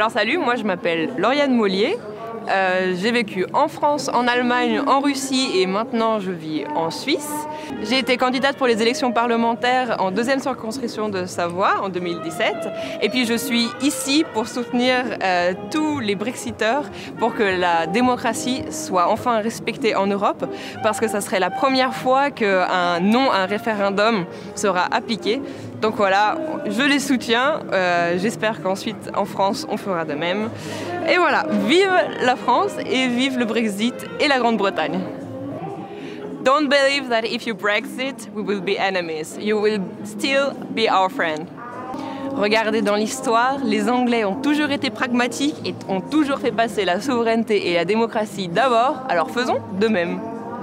Alors salut, moi je m'appelle Lauriane Mollier. Euh, j'ai vécu en France, en Allemagne, en Russie et maintenant je vis en Suisse. J'ai été candidate pour les élections parlementaires en deuxième circonscription de Savoie en 2017. Et puis je suis ici pour soutenir euh, tous les Brexiteurs pour que la démocratie soit enfin respectée en Europe parce que ça serait la première fois qu'un non à un référendum sera appliqué. Donc voilà, je les soutiens. Euh, j'espère qu'ensuite en France on fera de même. Et voilà, vive la France et vive le Brexit et la Grande-Bretagne. Don't believe that if you Brexit, we will be enemies. You will still be our friend. Regardez dans l'histoire, les Anglais ont toujours été pragmatiques et ont toujours fait passer la souveraineté et la démocratie d'abord, alors faisons de même.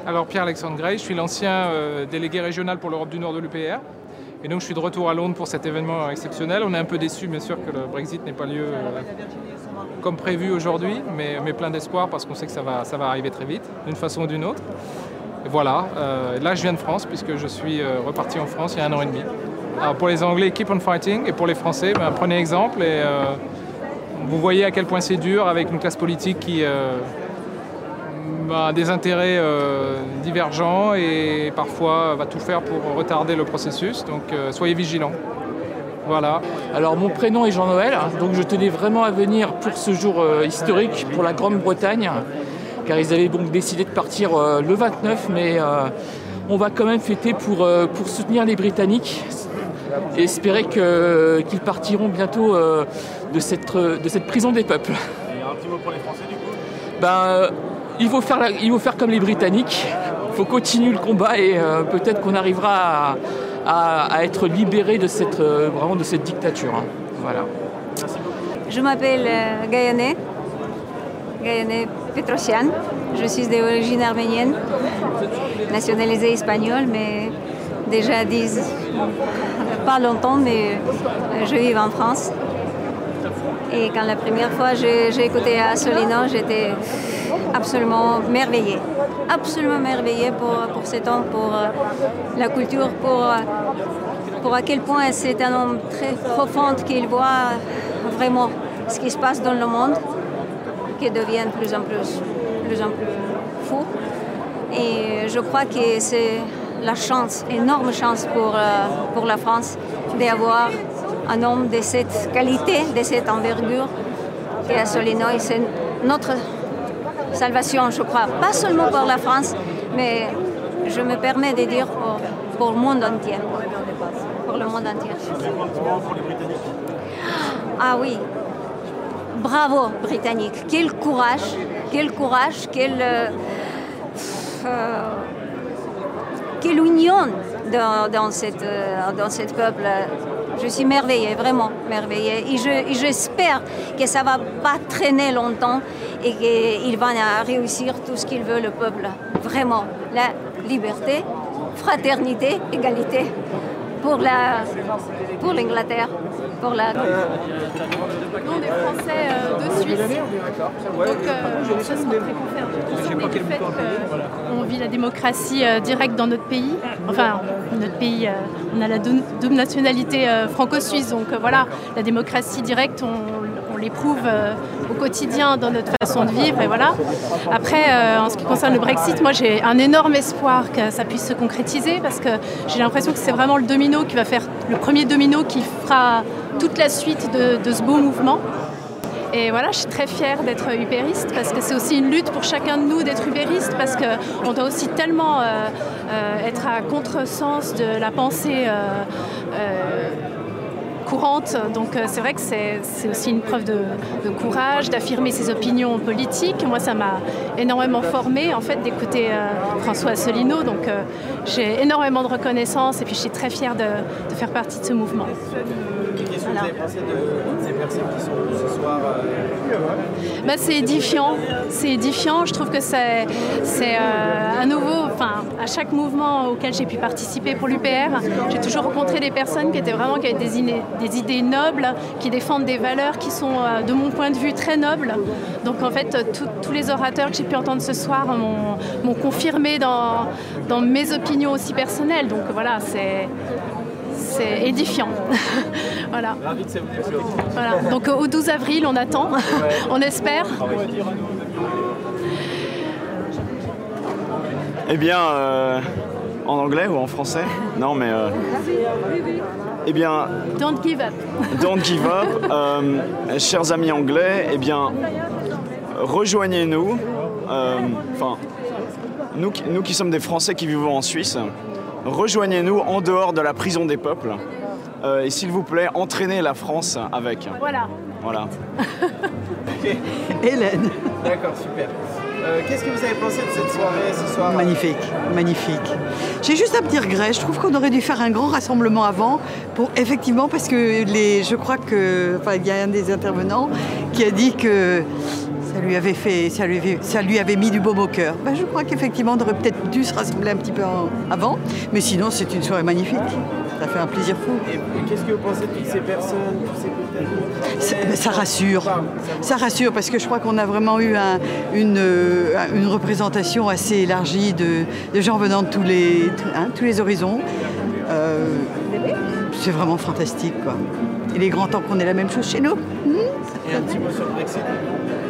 Alors Pierre-Alexandre Gray, je suis l'ancien euh, délégué régional pour l'Europe du Nord de l'UPR. Et donc je suis de retour à Londres pour cet événement exceptionnel. On est un peu déçu bien sûr que le Brexit n'ait pas lieu euh, comme prévu aujourd'hui, mais, plein d'espoir parce qu'on sait que ça va, ça va arriver très vite, d'une façon ou d'une autre. Et voilà, euh, là je viens de France puisque je suis euh, reparti en France il y a un an et demi. Alors pour les Anglais, keep on fighting, et pour les Français, ben, prenez exemple et vous voyez à quel point c'est dur avec une classe politique qui des intérêts divergents et parfois va tout faire pour retarder le processus. Donc soyez vigilants. Voilà. Alors mon prénom est Jean-Noël, donc je tenais vraiment à venir pour ce jour euh, historique pour la Grande-Bretagne, car ils avaient donc décidé de partir euh, le 29, mais euh, on va quand même fêter pour, pour soutenir les Britanniques et espérer qu'ils partiront bientôt de, cette, de cette prison des peuples. Et un petit mot pour les Français du coup? Ben, il, faut faire il faut faire comme les Britanniques, il faut continuer le combat et peut-être qu'on arrivera à être libéré de cette, euh, vraiment de cette dictature. Hein. Voilà. Je m'appelle euh, Gayane, Gayane Petrosian. Je suis d'origine arménienne, nationalisée espagnole, mais déjà 10, pas longtemps, mais euh, je vis en France. Et quand la première fois j'ai écouté Assolino, j'étais absolument merveillée. Absolument merveillée pour, pour cet homme, pour euh, la culture, pour, euh, pour à quel point c'est un homme très profond qu'il voit vraiment ce qui se passe dans le monde, qui devient de plus en plus, plus, fou. Et je crois que c'est la chance, énorme chance pour, euh, pour la France d'avoir un homme de cette qualité, de cette envergure. Et Assolino, c'est notre salvation, je crois, pas seulement pour la France, mais je me permets de dire pour, le monde entier. Pour le monde entier. Ah oui, bravo Britannique, quel courage, quel courage, quelle, euh, euh, quelle union dans, dans, cette, euh, dans cette peuple je suis merveillée, vraiment merveillée. Et j'espère que ça ne va pas traîner longtemps et qu'il va réussir tout ce qu'il veut, le peuple. Vraiment, la liberté, fraternité, égalité pour la pour l'Angleterre, pour la. Nous, on est français euh, de Suisse. Donc, euh, ça serait très du fait qu'on vit la démocratie euh, directe dans notre pays. Enfin, notre pays, on a la double nationalité franco-suisse. Donc voilà, la démocratie directe, on, on l'éprouve au quotidien dans notre façon de vivre. Et voilà. Après, en ce qui concerne le Brexit, moi j'ai un énorme espoir que ça puisse se concrétiser parce que j'ai l'impression que c'est vraiment le domino qui va faire le premier domino qui fera toute la suite de, ce beau mouvement. Et voilà, je suis très fière d'être upériste parce que c'est aussi une lutte pour chacun de nous d'être upériste parce qu'on doit aussi tellement euh, euh, être à contresens de la pensée euh, courante. Donc euh, c'est vrai que c'est aussi une preuve de, courage, d'affirmer ses opinions politiques. Moi, ça m'a énormément formé en fait d'écouter euh, François Asselineau. Donc euh, j'ai énormément de reconnaissance et puis je suis très fière de, faire partie de ce mouvement. Qu'est-ce que vous avez pensé de ces personnes qui sont ce soir bah, C'est édifiant. C'est édifiant. Je trouve que c'est à nouveau, enfin, à chaque mouvement auquel j'ai pu participer pour l'UPR, j'ai toujours rencontré des personnes qui étaient vraiment qui avaient des, des idées nobles, qui défendent des valeurs qui sont, euh, de mon point de vue, très nobles. Donc en fait, tous les orateurs que j'ai pu entendre ce soir m'ont confirmé dans, dans mes opinions aussi personnelles. Donc voilà, c'est c'est édifiant. voilà. voilà. Donc au 12 avril, on attend, on espère. Eh bien, euh, en anglais ou en français? Non, mais. Euh, eh bien. Don't give up. Don't give up. Euh, chers amis anglais, eh bien, rejoignez-nous. Enfin, nous, nous qui sommes des Français qui vivons en Suisse, rejoignez-nous en dehors de la prison des peuples. et s'il vous plaît, entraînez la France avec. Voilà. Voilà. Hélène. D'accord, super. Euh, qu'est-ce que vous avez pensé de cette soirée ce soir Magnifique, magnifique. J'ai juste me dire, Grèce, je trouve qu'on aurait dû faire un grand rassemblement avant, pour effectivement, parce que les, je crois que, enfin, il y a un des intervenants qui a dit que ça lui avait fait, ça lui ça lui avait mis du baume au cœur. Ben, je crois qu'effectivement, on aurait peut-être dû se rassembler un petit peu avant, mais sinon, c'est une soirée magnifique. Ça fait un plaisir fou. Et, qu'est-ce que vous pensez de toutes ces personnes, ça, ça, rassure. Ça rassure parce que je crois qu'on a vraiment eu une, euh, une, représentation assez élargie de, gens venant de tous les, hein, tous les horizons. Euh, c'est vraiment fantastique. Quoi. Il est grand temps qu'on ait la même chose chez nous. Et un petit mot sur le Brexit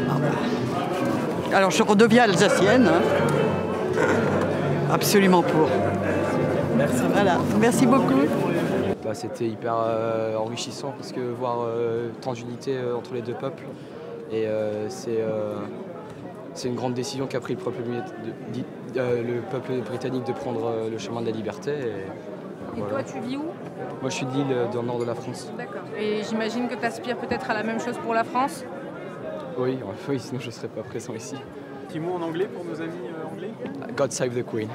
ah bah. Alors je redeviens alsacienne. Hein. Absolument pour. Merci. Voilà. Merci beaucoup. Bah, c'était hyper euh, enrichissant parce que voir euh, tant d'unité euh, entre les deux peuples. Et c'est c'est une grande décision qu'a pris le peuple, le peuple britannique de prendre le chemin de la liberté. Et, toi, tu vis où? Moi, je suis de l'île dans le nord de la France. D'accord. Et j'imagine que tu aspires peut-être à la même chose pour la France? Oui, oui sinon je ne serais pas présent ici. Petit mot en anglais pour nos amis anglais? God save the Queen.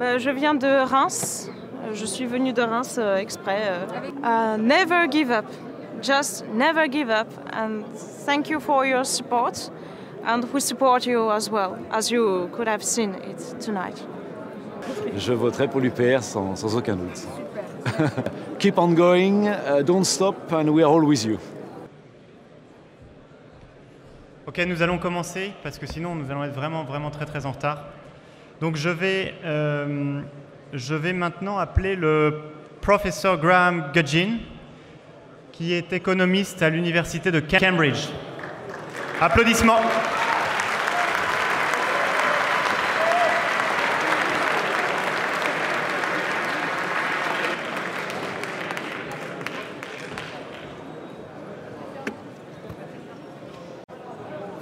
Bah, je viens de Reims. Je suis venue de Reims euh, exprès. Euh. Uh, never give up. Just never give up. And thank you for your support. And we support you as well, as you could have seen it tonight. Je voterai pour l'UPR sans, sans, aucun doute. Keep on going, uh, don't stop, and we are all with you. Ok, nous allons commencer parce que sinon nous allons être vraiment, vraiment très, très en retard. Donc je vais, euh, je vais maintenant appeler le professeur Graham Gudgin, qui est économiste à l'université de Cambridge. Applaudissements.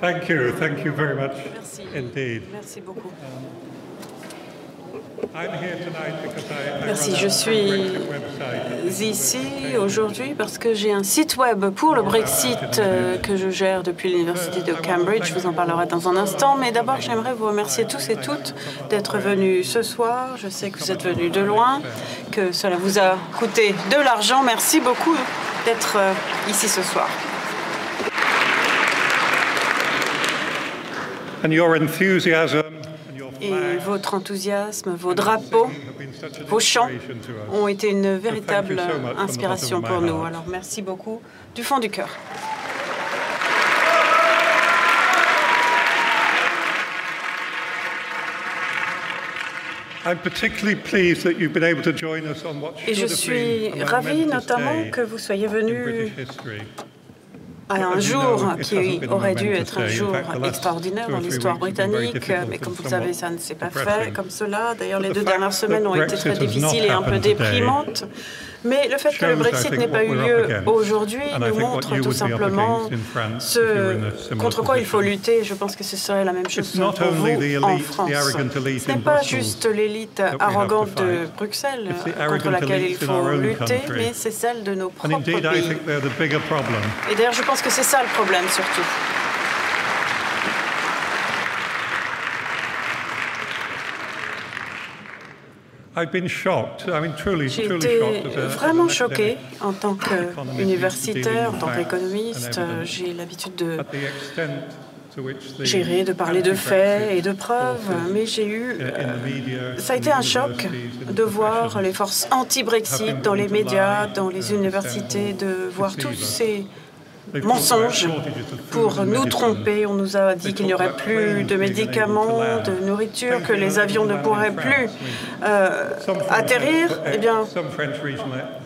Thank you, thank you very much Merci. indeed. Merci beaucoup. Merci, je suis ici aujourd'hui parce que j'ai un site web pour le Brexit euh, que je gère depuis l'Université de Cambridge. Je vous en parlerai dans un instant, mais d'abord j'aimerais vous remercier tous et toutes d'être venus ce soir. Je sais que vous êtes venus de loin, que cela vous a coûté de l'argent. Merci beaucoup d'être euh, ici ce soir. And your enthusiasm et votre enthousiasme, vos drapeaux, vos chants ont été une véritable inspiration pour nous. Alors merci beaucoup du fond du cœur. Et je suis ravi notamment que vous soyez venus à un jour qui aurait dû être un jour extraordinaire dans l'histoire britannique, mais comme vous le savez, ça ne s'est pas fait. comme cela. D'ailleurs, les deux dernières semaines ont été très difficiles et un peu déprimantes. Mais le fait que le Brexit n'ait pas eu lieu aujourd'hui nous montre tout simplement ce contre quoi il faut lutter. Je pense que ce serait la même chose pour vous en France. Ce n'est pas juste l'élite arrogante de Bruxelles contre laquelle il faut lutter, mais c'est celle de nos propres pays. Et d'ailleurs, je pense que c'est ça le problème surtout. J'ai été vraiment choqué en tant qu'universitaire, en tant qu'économiste. J'ai l'habitude de gérer, de parler de faits et de preuves, mais j'ai eu... Euh, ça a été un choc de voir les forces anti-Brexit dans les médias, dans les universités, de voir tous ces mensonges pour nous tromper. On nous a dit qu'il n'y aurait plus de médicaments, de nourriture, que les avions ne pourraient plus euh, atterrir. Eh bien,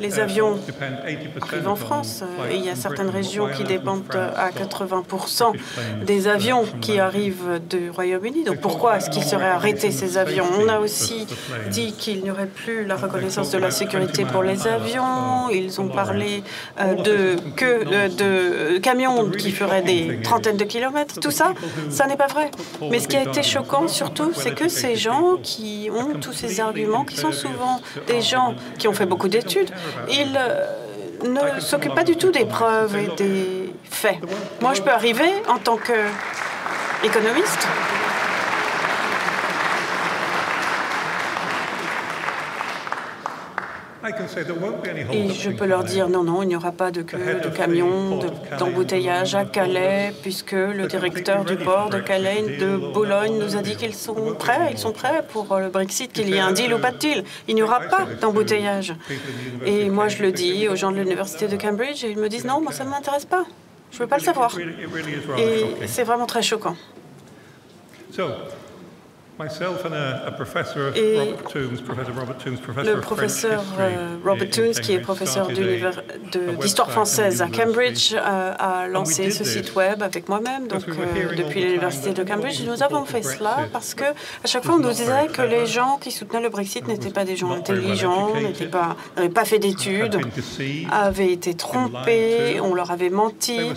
les avions arrivent en France et il y a certaines régions qui dépendent à 80% des avions qui arrivent du Royaume-Uni. Donc pourquoi est-ce qu'ils seraient arrêtés ces avions? On a aussi dit qu'il n'y aurait plus la reconnaissance de la sécurité pour les avions. Ils ont parlé euh, de, que, de camions qui feraient des trentaines de kilomètres. Tout ça, ça n'est pas vrai. Mais ce qui a été choquant surtout, c'est que ces gens qui ont tous ces arguments, qui sont souvent des gens qui ont fait beaucoup d'études, ils euh, ne s'occupent pas du tout des preuves et des faits. Moi, je peux arriver en tant qu'économiste Et je peux leur dire non, non, il n'y aura pas de queue de camions, d'embouteillage à Calais, puisque le directeur du port de Calais, de Boulogne, nous a dit qu'ils sont prêts, ils sont prêts pour le Brexit, qu'il y ait un deal ou pas de deal. Il n'y aura pas d'embouteillage. Et moi, je le dis aux gens de l'université de Cambridge, et ils me disent non, moi, ça ne m'intéresse pas. Je ne veux pas le savoir. Et c'est vraiment très choquant. Et le professeur Robert Toombs, qui est professeur d'histoire française à Cambridge, euh, a lancé ce site web avec moi-même, donc euh, depuis l'université de Cambridge. Nous avons fait cela parce que à chaque fois on nous disait que les gens qui soutenaient le Brexit n'étaient pas des gens intelligents, n'étaient pas, n'avaient pas fait d'études, avaient été trompés, on leur avait menti.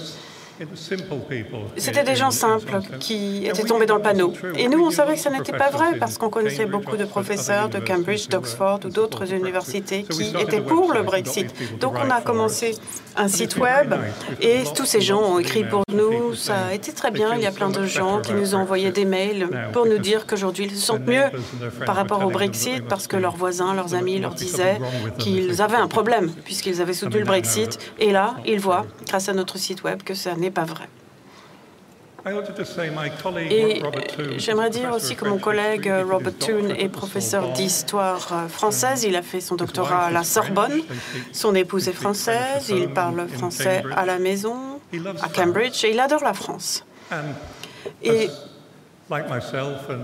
C'était des gens simples qui étaient tombés dans le panneau. Et nous, on savait que ce n'était pas vrai parce qu'on connaissait beaucoup de professeurs de Cambridge, d'Oxford ou d'autres universités qui étaient pour le Brexit. Donc on a commencé un site web et tous ces gens ont écrit pour nous. Ça a été très bien. Il y a plein de gens qui nous ont envoyé des mails pour nous dire qu'aujourd'hui ils se sentent mieux par rapport au Brexit parce que leurs voisins, leurs amis leur disaient qu'ils avaient un problème puisqu'ils avaient soutenu le Brexit. Et là, ils voient, grâce à notre site web, que ça n'est pas vrai. Et j'aimerais dire aussi que mon collègue Robert Toone est professeur d'histoire française. Il a fait son doctorat à la Sorbonne. Son épouse est française. Il parle français à la maison, à Cambridge, et il adore la France. Et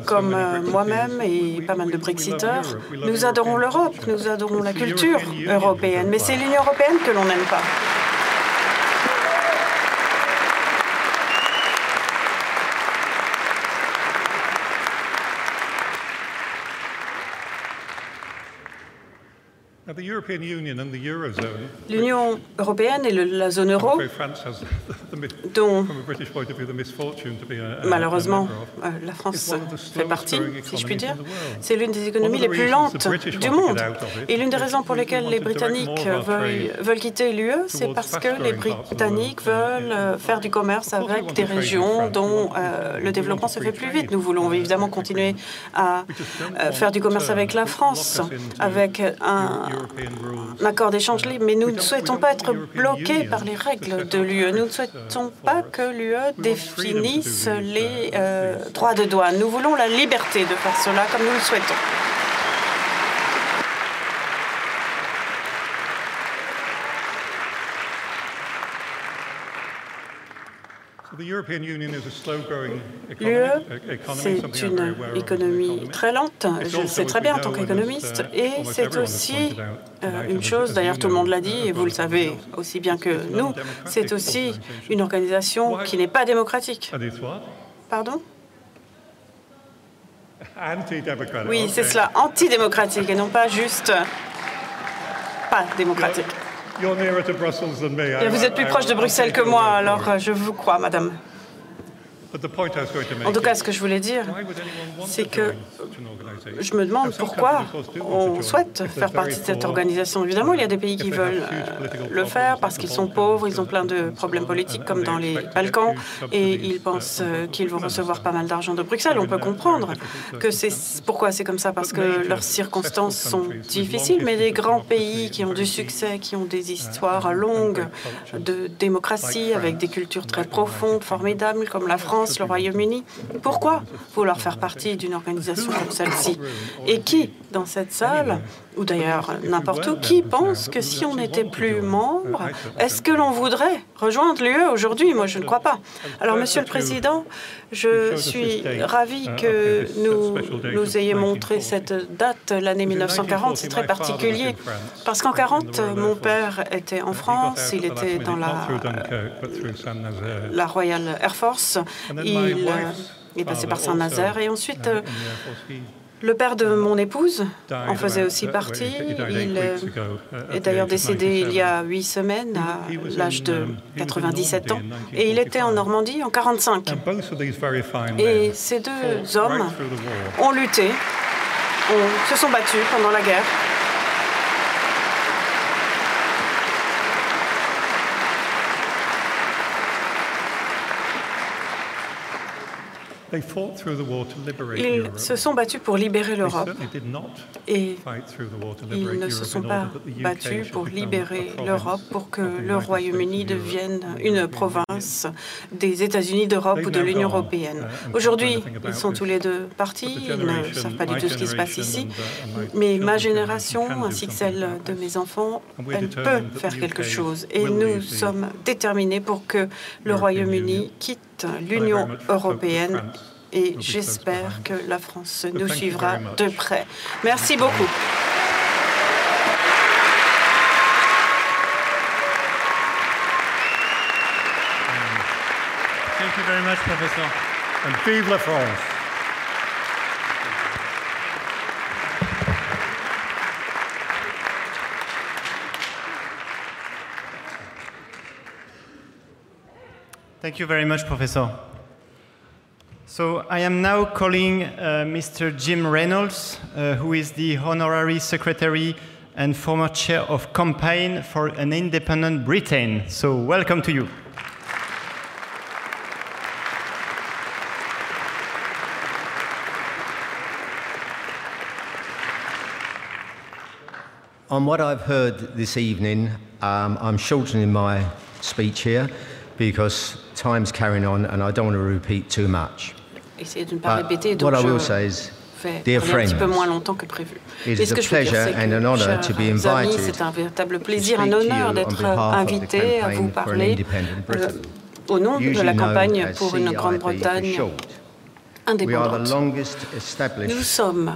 comme euh, moi-même et pas mal de Brexiteurs, nous adorons l'Europe, nous adorons la culture européenne, mais c'est l'Union européenne que l'on n'aime pas. L'Union européenne et la zone euro, dont malheureusement euh, la France fait partie, si je puis dire, c'est l'une des économies les plus lentes du monde. Et l'une des raisons pour lesquelles les Britanniques veulent, quitter l'UE, c'est parce que les Britanniques veulent euh, faire du commerce avec des régions dont euh, le développement se fait plus vite. Nous voulons évidemment continuer à faire du commerce avec la France, avec un, un accord d'échange libre, mais nous ne souhaitons pas être bloqués par les règles de l'UE. Nous ne souhaitons pas que l'UE définisse les euh, droits de douane. Nous voulons la liberté de faire cela comme nous le souhaitons. L'UE, c'est une économie très lente, je le sais très bien en tant qu'économiste, uh, et c'est aussi euh, une chose, d'ailleurs tout le monde l'a dit, et vous le savez aussi bien que nous, c'est aussi une organisation qui n'est pas démocratique. Pardon? Oui, c'est cela, antidémocratique, et non pas juste pas démocratique vous êtes plus proche de Bruxelles que moi, alors euh, je vous crois, madame. En tout cas, ce que je voulais dire, c'est que je me demande pourquoi on souhaite faire partie de cette organisation. Évidemment, il y a des pays qui veulent euh, le faire parce qu'ils sont pauvres, ils ont plein de problèmes politiques comme dans les Balkans. et ils pensent euh, qu'ils vont recevoir pas mal d'argent de Bruxelles. On peut comprendre que c'est pourquoi c'est comme ça parce que leurs circonstances sont difficiles, mais les grands pays qui ont du succès, qui ont des histoires longues de démocratie avec des cultures très profondes, formidables comme la France, France, le Royaume-Uni. Pourquoi vouloir faire partie d'une organisation comme celle-ci Et qui, dans cette salle, ou d'ailleurs n'importe où, qui pense que si on n'était plus membre, est-ce que l'on voudrait rejoindre l'UE aujourd'hui? Moi, je ne crois pas. Alors, Monsieur le Président, je suis ravi que nous nous ayons montré cette date, l'année 1940. C'est très particulier parce qu'en 40, mon père était en France, il était dans la, la Royal Air Force, il est passé par Saint-Nazaire et ensuite le père de mon épouse en faisait aussi partie. Il est d'ailleurs décédé il y a huit semaines, à l'âge de 97 ans. Et il était en Normandie en 45. Et ces deux hommes ont lutté, ont, se sont battus pendant la guerre. Ils se sont battus pour libérer l'Europe. et ils ne se sont pas battus pour libérer l'Europe pour que le Royaume-Uni devienne une province des États-Unis d'Europe ou de l'Union européenne. Aujourd'hui, ils sont tous les deux partis, ils ne savent pas du tout ce qui se passe ici, mais ma génération ainsi que celle de mes enfants, elle peut faire quelque chose. Et nous sommes déterminés pour que le Royaume-Uni quitte l'Union européenne et j'espère que la France nous suivra de près. Merci beaucoup. Thank you very much, Professor. And vive la France. Thank you very much, Professor. So I am now calling uh, Mr. Jim Reynolds, uh, who is the Honorary Secretary and former Chair of Campaign for an Independent Britain. So welcome to you. On what I've heard this evening, um, I'm shortening my speech here because time's carrying on and I don't want to repeat too much. Essayez de ne pas répéter, donc what I will say is, dear parler un petit peu friends, moins longtemps que prévu. It Et is ce a pleasure c'est and an honor to be invited c'est un véritable to plaisir, un speak to you honneur on d'être behalf of the invité à vous campaign for an parler independent euh, Britain, au nom de la campagne pour une for Grande-Bretagne indépendante. Nous established sommes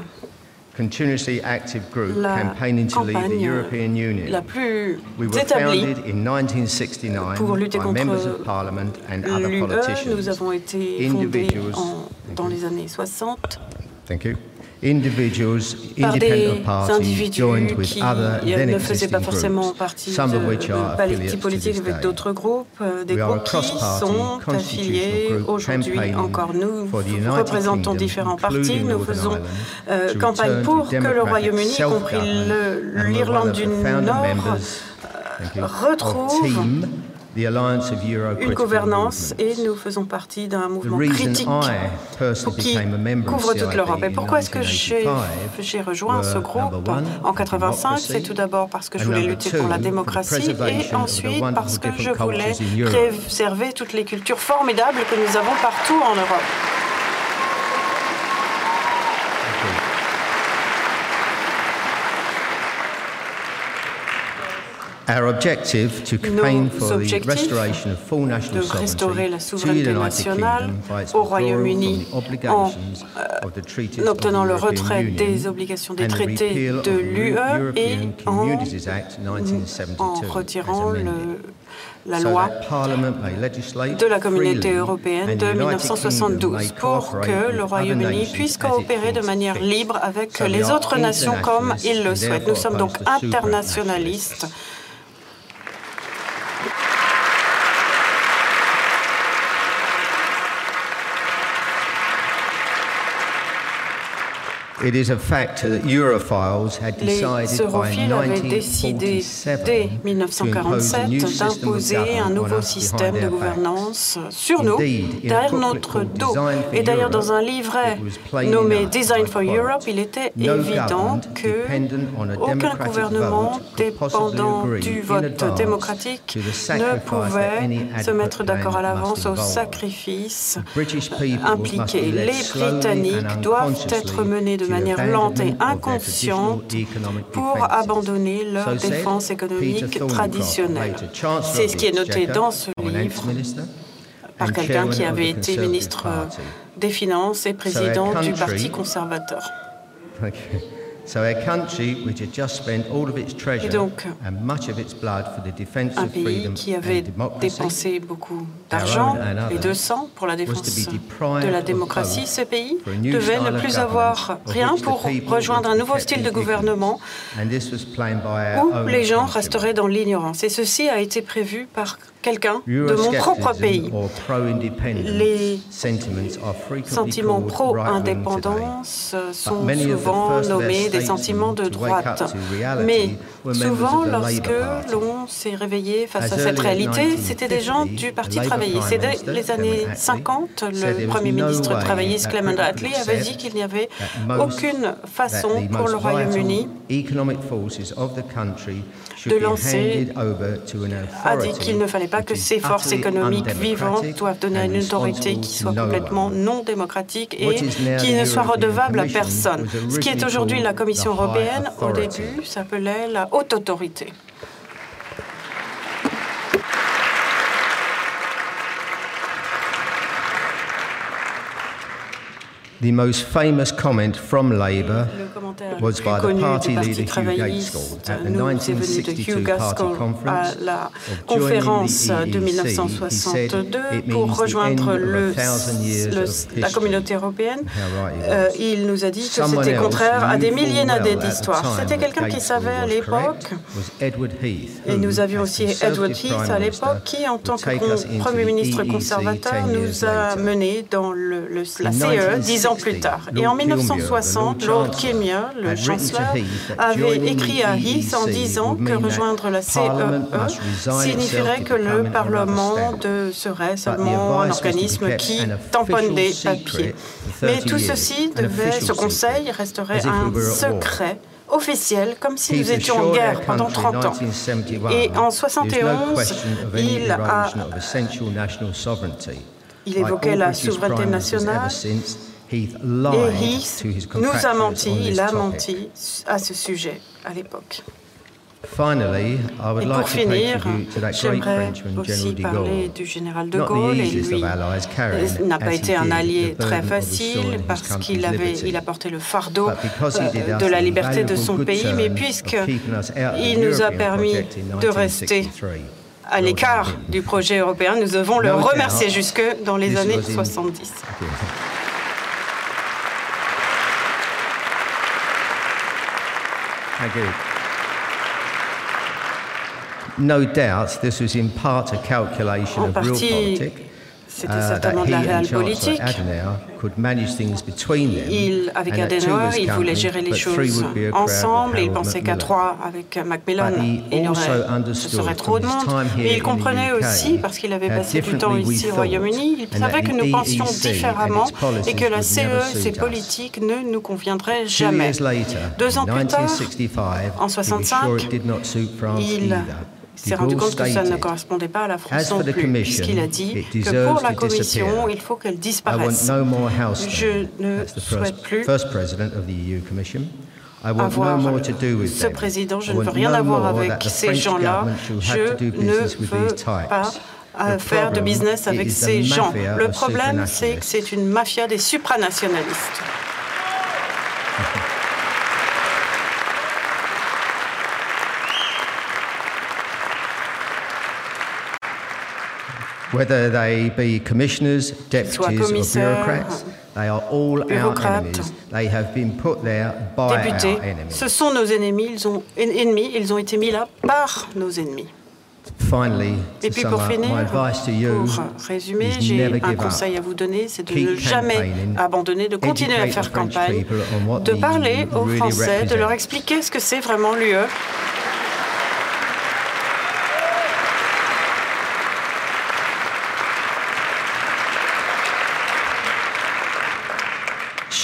continuously active group la campaigning to leave the European Union. la plus We were founded in 1969 pour lutter by members of parliament and other politicians. Nous avons été individuals, en- dans les années 60 Thank you. Individuals, par independent des parties individus joined with qui other then ne faisaient pas existing forcément groups, partie some of which de are partis affiliates to politiques this avec day. d'autres groupes, euh, des We are a groupes qui cross-party sont constitutional affiliés group aujourd'hui campaigning encore. Nous for the United représentons Kingdom, différents partis, including nous Northern faisons Ireland, euh, to campagne pour que le Royaume-Uni, y compris l'Irlande du Nord, of retrouve Une gouvernance et nous faisons partie d'un mouvement critique qui couvre toute l'Europe. Et pourquoi est-ce que j'ai 1985 j'ai rejoint ce groupe en 85 democracy, C'est tout d'abord parce que je voulais lutter pour la démocratie et ensuite parce que je voulais préserver toutes les cultures formidables que nous avons partout en Europe. Our objective to campaign for the restoration of full national de restaurer la sovereignty to the souveraineté United nationale Kingdom by its au withdrawal Royaume-Uni from the obligations of the treaties en of the obtenant le European retrait Union des obligations des traités repeal de of the l'UE et en, Communities Act 1972 en as retirant le- la loi de la communauté européenne de the United 1972 Kingdom may pour que le Royaume-Uni puisse coopérer de manière libre avec les are autres nations comme internationalists ils le and souhaitent. Nous sommes donc therefore opposed to internationalistes. Les europhiles avaient décidé dès 1947 d'imposer un nouveau système de gouvernance sur nous, derrière notre dos. Et d'ailleurs, dans un livret nommé Design for Europe, il était évident que aucun gouvernement dépendant du vote démocratique ne pouvait se mettre d'accord à l'avance au sacrifice impliqué. Les Britanniques doivent être menés de de manière lente et inconsciente pour abandonner leur défense économique traditionnelle. C'est ce qui est noté dans ce livre par quelqu'un qui avait été ministre des Finances et président du Parti conservateur. Et donc, un pays qui avait dépensé beaucoup d'argent et de sang pour la défense de la démocratie, ce pays devait ne plus avoir rien pour rejoindre un nouveau style de gouvernement où les gens resteraient dans l'ignorance. Et ceci a été prévu par quelqu'un de mon propre pays. Les sentiments pro-indépendance sont souvent nommés des sentiments de droite. Mais souvent, lorsque l'on s'est réveillé face à cette réalité, c'était des gens du Parti travailliste. C'est dès les années 50, le Premier ministre travailliste Clement Attlee avait dit qu'il n'y avait aucune façon pour le Royaume-Uni de lancer, a dit qu'il ne fallait pas que ces forces économiques vivantes doivent donner une autorité qui soit complètement non démocratique et qui ne soit redevable à personne. Ce qui est aujourd'hui la Commission européenne, au début, s'appelait la haute autorité. The most famous comment from Labour was by the party leader Hugh Gaitskell at the 1962 party conference. À la conférence de 1962 pour rejoindre le, le, la communauté européenne, euh, il nous a dit que c'était contraire à des millénaires d'histoire. C'était quelqu'un qui savait à l'époque, et nous avions aussi Edward Heath à l'époque, qui en tant que Premier ministre conservateur nous a menés dans le, le, la CE dix ans plus tard. Et en 1960, Lord Kilmer, le chancelier, avait écrit à Heath en disant que rejoindre la CEE e signifierait que le Parlement serait seulement un organisme qui tamponne des papiers. Mais tout ceci devait, ce conseil resterait un secret officiel, comme si nous étions en guerre pendant 30 ans. Et en 71, il a il évoquait la souveraineté nationale et Heath nous a menti, il a menti à ce sujet à l'époque. Et pour finir, j'aimerais aussi parler du général de Gaulle. Et lui n'a pas été un allié très facile parce qu'il avait, il a porté le fardeau euh, de la liberté de son pays, mais puisqu'il nous a permis de rester à l'écart du projet européen, nous devons le remercier jusque dans les années 70. Thank you. No doubt this was in part a calculation of real politics. C'était uh, certainement de la réelle politique. Il, avec Adenauer, il voulait gérer les choses ensemble et il pensait qu'à trois, avec Macmillan, il y aurait, ce serait trop de monde. Mais il comprenait aussi, parce qu'il avait passé du temps ici au Royaume-Uni, il savait que nous pensions différemment et que la CE et ses politiques ne nous conviendraient jamais. Deux ans plus tard, en 65, il s'est rendu compte que ça ne correspondait pas à la France non plus, puisqu'il a dit que pour la Commission, il faut qu'elle disparaisse. Je ne souhaite plus avoir ce président, je ne veux rien avoir avec ces gens-là, je ne veux pas faire de business avec ces gens. Le problème, c'est que c'est une mafia des supranationalistes. whether they be commissioners, deputies or bureaucrats. They are all our enemies. They have been put there by députés, our enemies. Ce sont nos ennemis, ils ont ennemis, ils ont été mis là par nos ennemis. Finally, Et puis pour finir, my advice to you pour résumer, j'ai un conseil à vous donner, c'est de ne jamais abandonner, de continuer à faire campagne, de parler aux Français, de leur expliquer ce que c'est vraiment l'UE.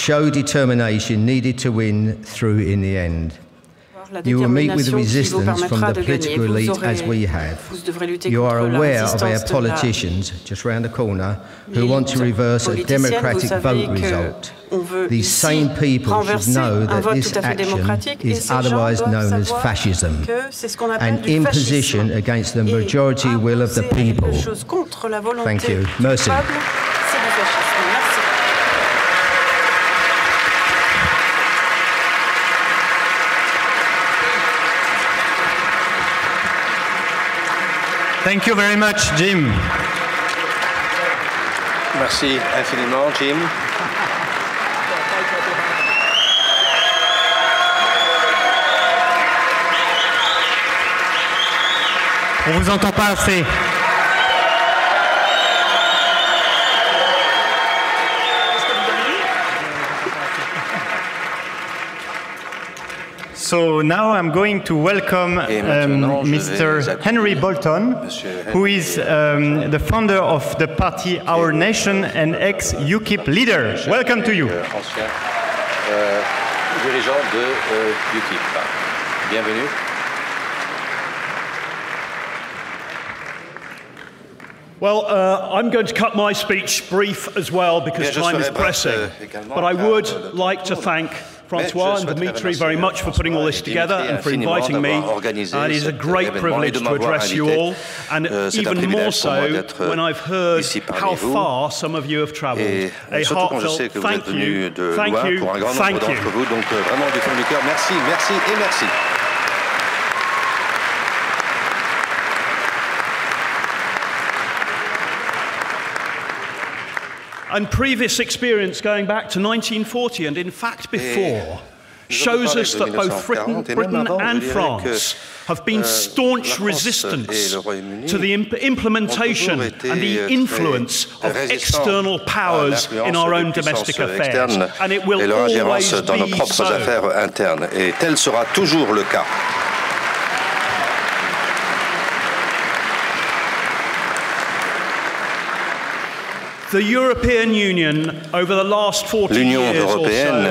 Show determination needed to win through in the end. La You will meet with détermination qui vous resistance from permettra the de gagner. political Vous, elite aurez, as we have. vous devrez lutter You are contre la aware of our résistance de la politicians just round the corner who Les want to reverse a politiciennes, democratic vous savez vote que result. on veut These ici same people should renverser know un that vote this tout à fait action démocratique et is ces gens otherwise doivent known as savoir fascism, que c'est ce qu'on appelle an du fascisme. imposition against the majority will of the C'est quelque people. chose contre la volonté Thank you. du Merci. peuple, c'est du fascisme. Merci. Thank you very much, Jim. Merci infiniment, Jim. On vous entend pas assez. So now I'm going to welcome um, maintenant, je vais Mr. Henry Bolton, who is um, the founder of the party Our Nation and ex-UKIP leader. Welcome to you. Euh, ancien euh, dirigeant de euh, UKIP. Bienvenue. Well, uh, I'm going to cut my speech brief as well because Bien, time is pressing. But I would like to thank Francois and souhaiterais Dimitri remercier very much for putting all this Dimitri together et and for infiniment inviting me. d'avoir organisé And it is a cet great événement et privilege de to m'avoir address you invité. all. And Euh, c'est un even privilège more pour moi so d'être, when I've heard ici parmi how vous. far some of you have traveled. Et A surtout quand je sais heartfelt que vous êtes thank you, venus de thank loin you, pour un grand nombre thank d'entre you. vous. Donc euh, vraiment du fond du cœur, merci, merci et merci. And previous experience going back to 1940 and in fact before shows us that both Britain, 1940 et même Britain and France have been euh, staunch resistance et le Royaume-Uni to the imp- implementation and the influence of external powers in our own domestic affairs. And it will always ingérence dans nos be so. L'Union européenne,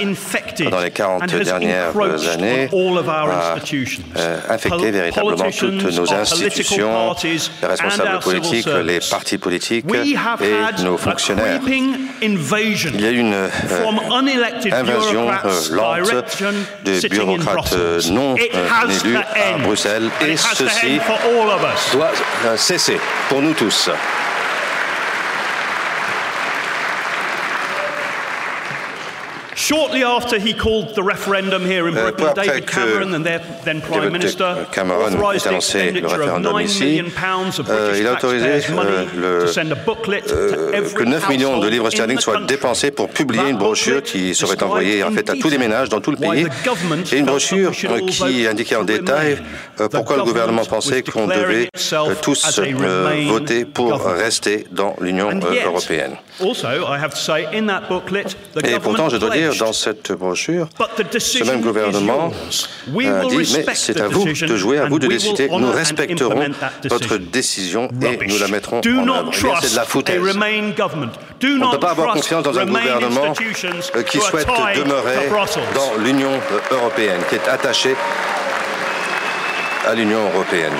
infected pendant les 40 and has dernières années, on all of our a institutions. euh, infecté véritablement toutes nos institutions, les responsables politiques, les partis politiques et nos fonctionnaires. Il y a eu une euh, invasion euh, lente direction de sitting in bureaucrates euh, non euh, élus à. Bruxelles et ceci doit euh, cesser pour nous tous. Shortly after he called the referendum here in Euh, Britain, David Cameron, and their then Prime Minister, Cameron authorised ait the annoncé le expenditure of référendum 9 ici, million pounds of British il a autorisé taxpayers' money le, to send a booklet to euh, every que 9 millions de livres in sterling the soient country. dépensés pour publier une brochure qui serait envoyée en in fait à tous les ménages dans tout le pays. Et une brochure euh, qui indiquait en détail pourquoi le gouvernement pensait qu'on devait tous voter pour rester dans l'Union européenne. Also, I have to say, in that booklet, the Et pourtant, government je dois dire, pledged dans cette brochure, ce même gouvernement. We euh, dit, mais c'est à vous de jouer, à vous de décider. Nous respecterons votre décision et nous la mettrons en œuvre. Eh C'est de la foutaise. a On ne peut pas avoir confiance dans un Remain gouvernement euh, qui souhaite demeurer dans l'Union euh, européenne, qui est attachée à l'Union européenne.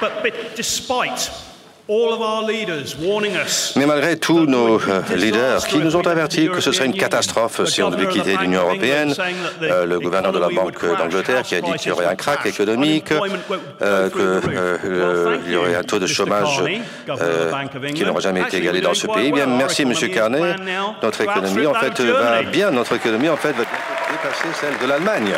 But, but despite all of our leaders warning us Mais malgré tous nos euh, leaders qui nous ont avertis que ce serait une catastrophe si on devait quitter l'Union européenne, euh, le gouverneur de la Banque d'Angleterre qui a dit qu'il y aurait un krach économique, euh, qu'il y aurait un taux de chômage qui n'aurait jamais été égalé dans ce pays. Bien, merci M. Carnet. Notre économie, en fait, va bien. Notre économie, en fait, va dépasser celle de l'Allemagne.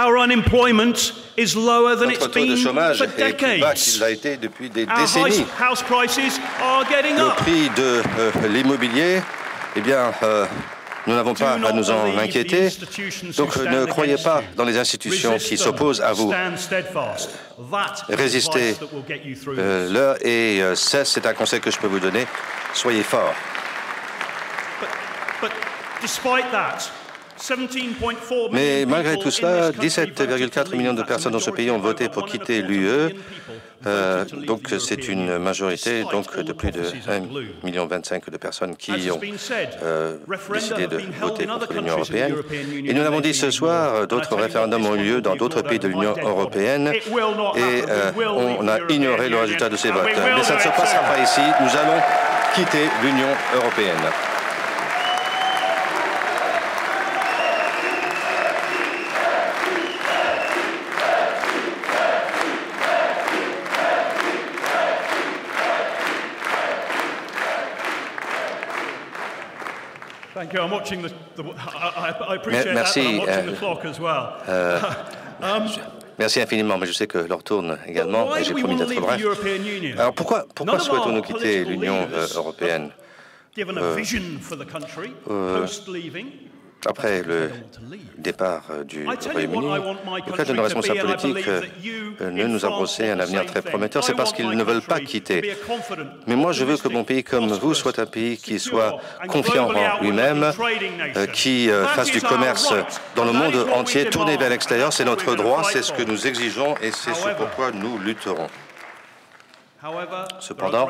Our unemployment is lower than it's Notre taux de been chômage for est plus bas decades. qu'il l'a été depuis des Our décennies. house prices are getting Le up. prix de euh, l'immobilier, eh bien, euh, nous n'avons pas à nous en inquiéter. Donc ne croyez pas dans les institutions qui s'opposent à vous. Stand steadfast. That is Résistez euh, leur et euh, c'est un conseil que je peux vous donner. Soyez forts. But despite that, 17.4 Mais malgré tout cela, in this country voted 17,4 to millions de personnes dans ce pays ont voté pour quitter l'UE. Euh, donc c'est une majorité donc de plus de 1,25 million de personnes qui ont euh, décidé de voter contre l'Union européenne. Et nous l'avons dit ce soir, d'autres référendums ont eu lieu dans d'autres pays de l'Union européenne et euh, on a ignoré le résultat de ces votes. Mais ça ne se passera pas ici. Nous allons quitter l'Union européenne. Merci, that, but I'm watching euh, the clock as well. Merci infiniment, mais je sais que l'heure tourne également et j'ai promis d'être bref. Alors pourquoi, pourquoi souhaitons-nous quitter l'Union euh, européenne? given a Euh, vision for the country euh, post-leaving. Après le départ euh, du Royaume-Uni Le cadre de nos responsables politiques euh, euh, ne nous a brossé un avenir très prometteur, c'est parce qu'ils ne veulent pas quitter. Mais moi, je veux que mon pays comme vous soit un pays qui soit confiant en lui-même, qui fasse du commerce dans le monde entier, tourné vers l'extérieur. C'est notre droit, c'est ce que nous exigeons et c'est ce pourquoi nous lutterons. Cependant,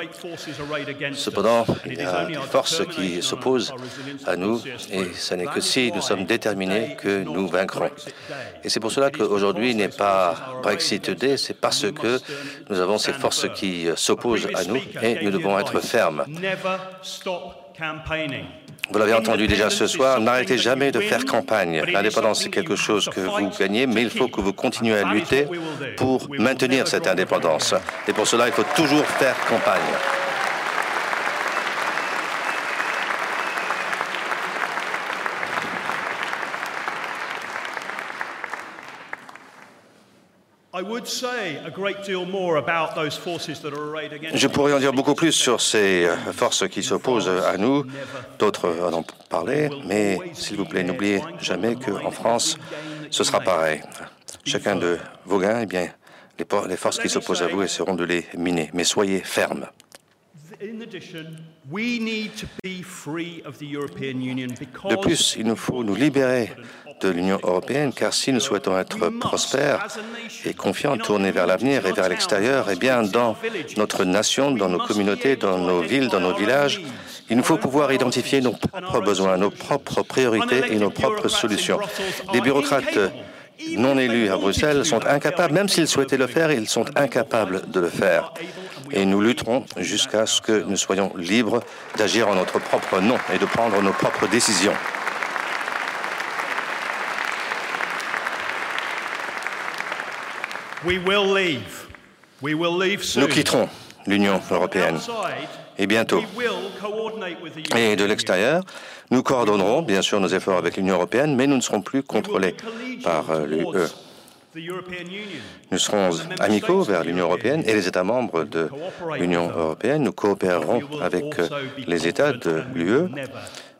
Cependant, il y a des forces qui s'opposent à nous et ce n'est que si nous sommes déterminés que nous vaincrons. Et c'est pour cela qu'aujourd'hui n'est pas Brexit Day, c'est parce que nous avons ces forces qui s'opposent à nous et nous devons être fermes. Vous l'avez entendu déjà ce soir, n'arrêtez jamais de faire campagne. L'indépendance, c'est quelque chose que vous gagnez, mais il faut que vous continuez à lutter pour maintenir cette indépendance. Et pour cela, il faut toujours faire campagne. I would say a great deal more about those forces that are arrayed against Je pourrais en dire beaucoup plus sur ces euh, forces qui s'opposent à nous. D'autres en ont parlé, mais s'il vous plaît, n'oubliez jamais qu'en France, ce sera pareil. Chacun de vos gains, eh bien, les, les forces qui s'opposent à vous essaieront de les miner. Mais soyez fermes. De plus, il nous faut nous libérer de l'Union européenne, car si nous souhaitons être prospères et confiants, tournés vers l'avenir et vers l'extérieur, eh bien, dans notre nation, dans nos communautés, dans nos villes, dans nos villages, il nous faut pouvoir identifier nos propres besoins, nos propres priorités et nos propres solutions. Les bureaucrates non élus à Bruxelles sont incapables, même s'ils souhaitaient le faire, ils sont incapables de le faire. Et nous lutterons jusqu'à ce que nous soyons libres d'agir en notre propre nom et de prendre nos propres décisions. we will leave. We will leave soon. Nous quitterons l'Union européenne. Et bientôt. Et de l'extérieur, nous coordonnerons bien sûr nos efforts avec l'Union européenne, mais nous ne serons plus contrôlés par euh, l'UE. Nous serons amicaux vers l'Union européenne et les États membres de l'Union européenne. Nous coopérerons avec euh, les États de l'UE,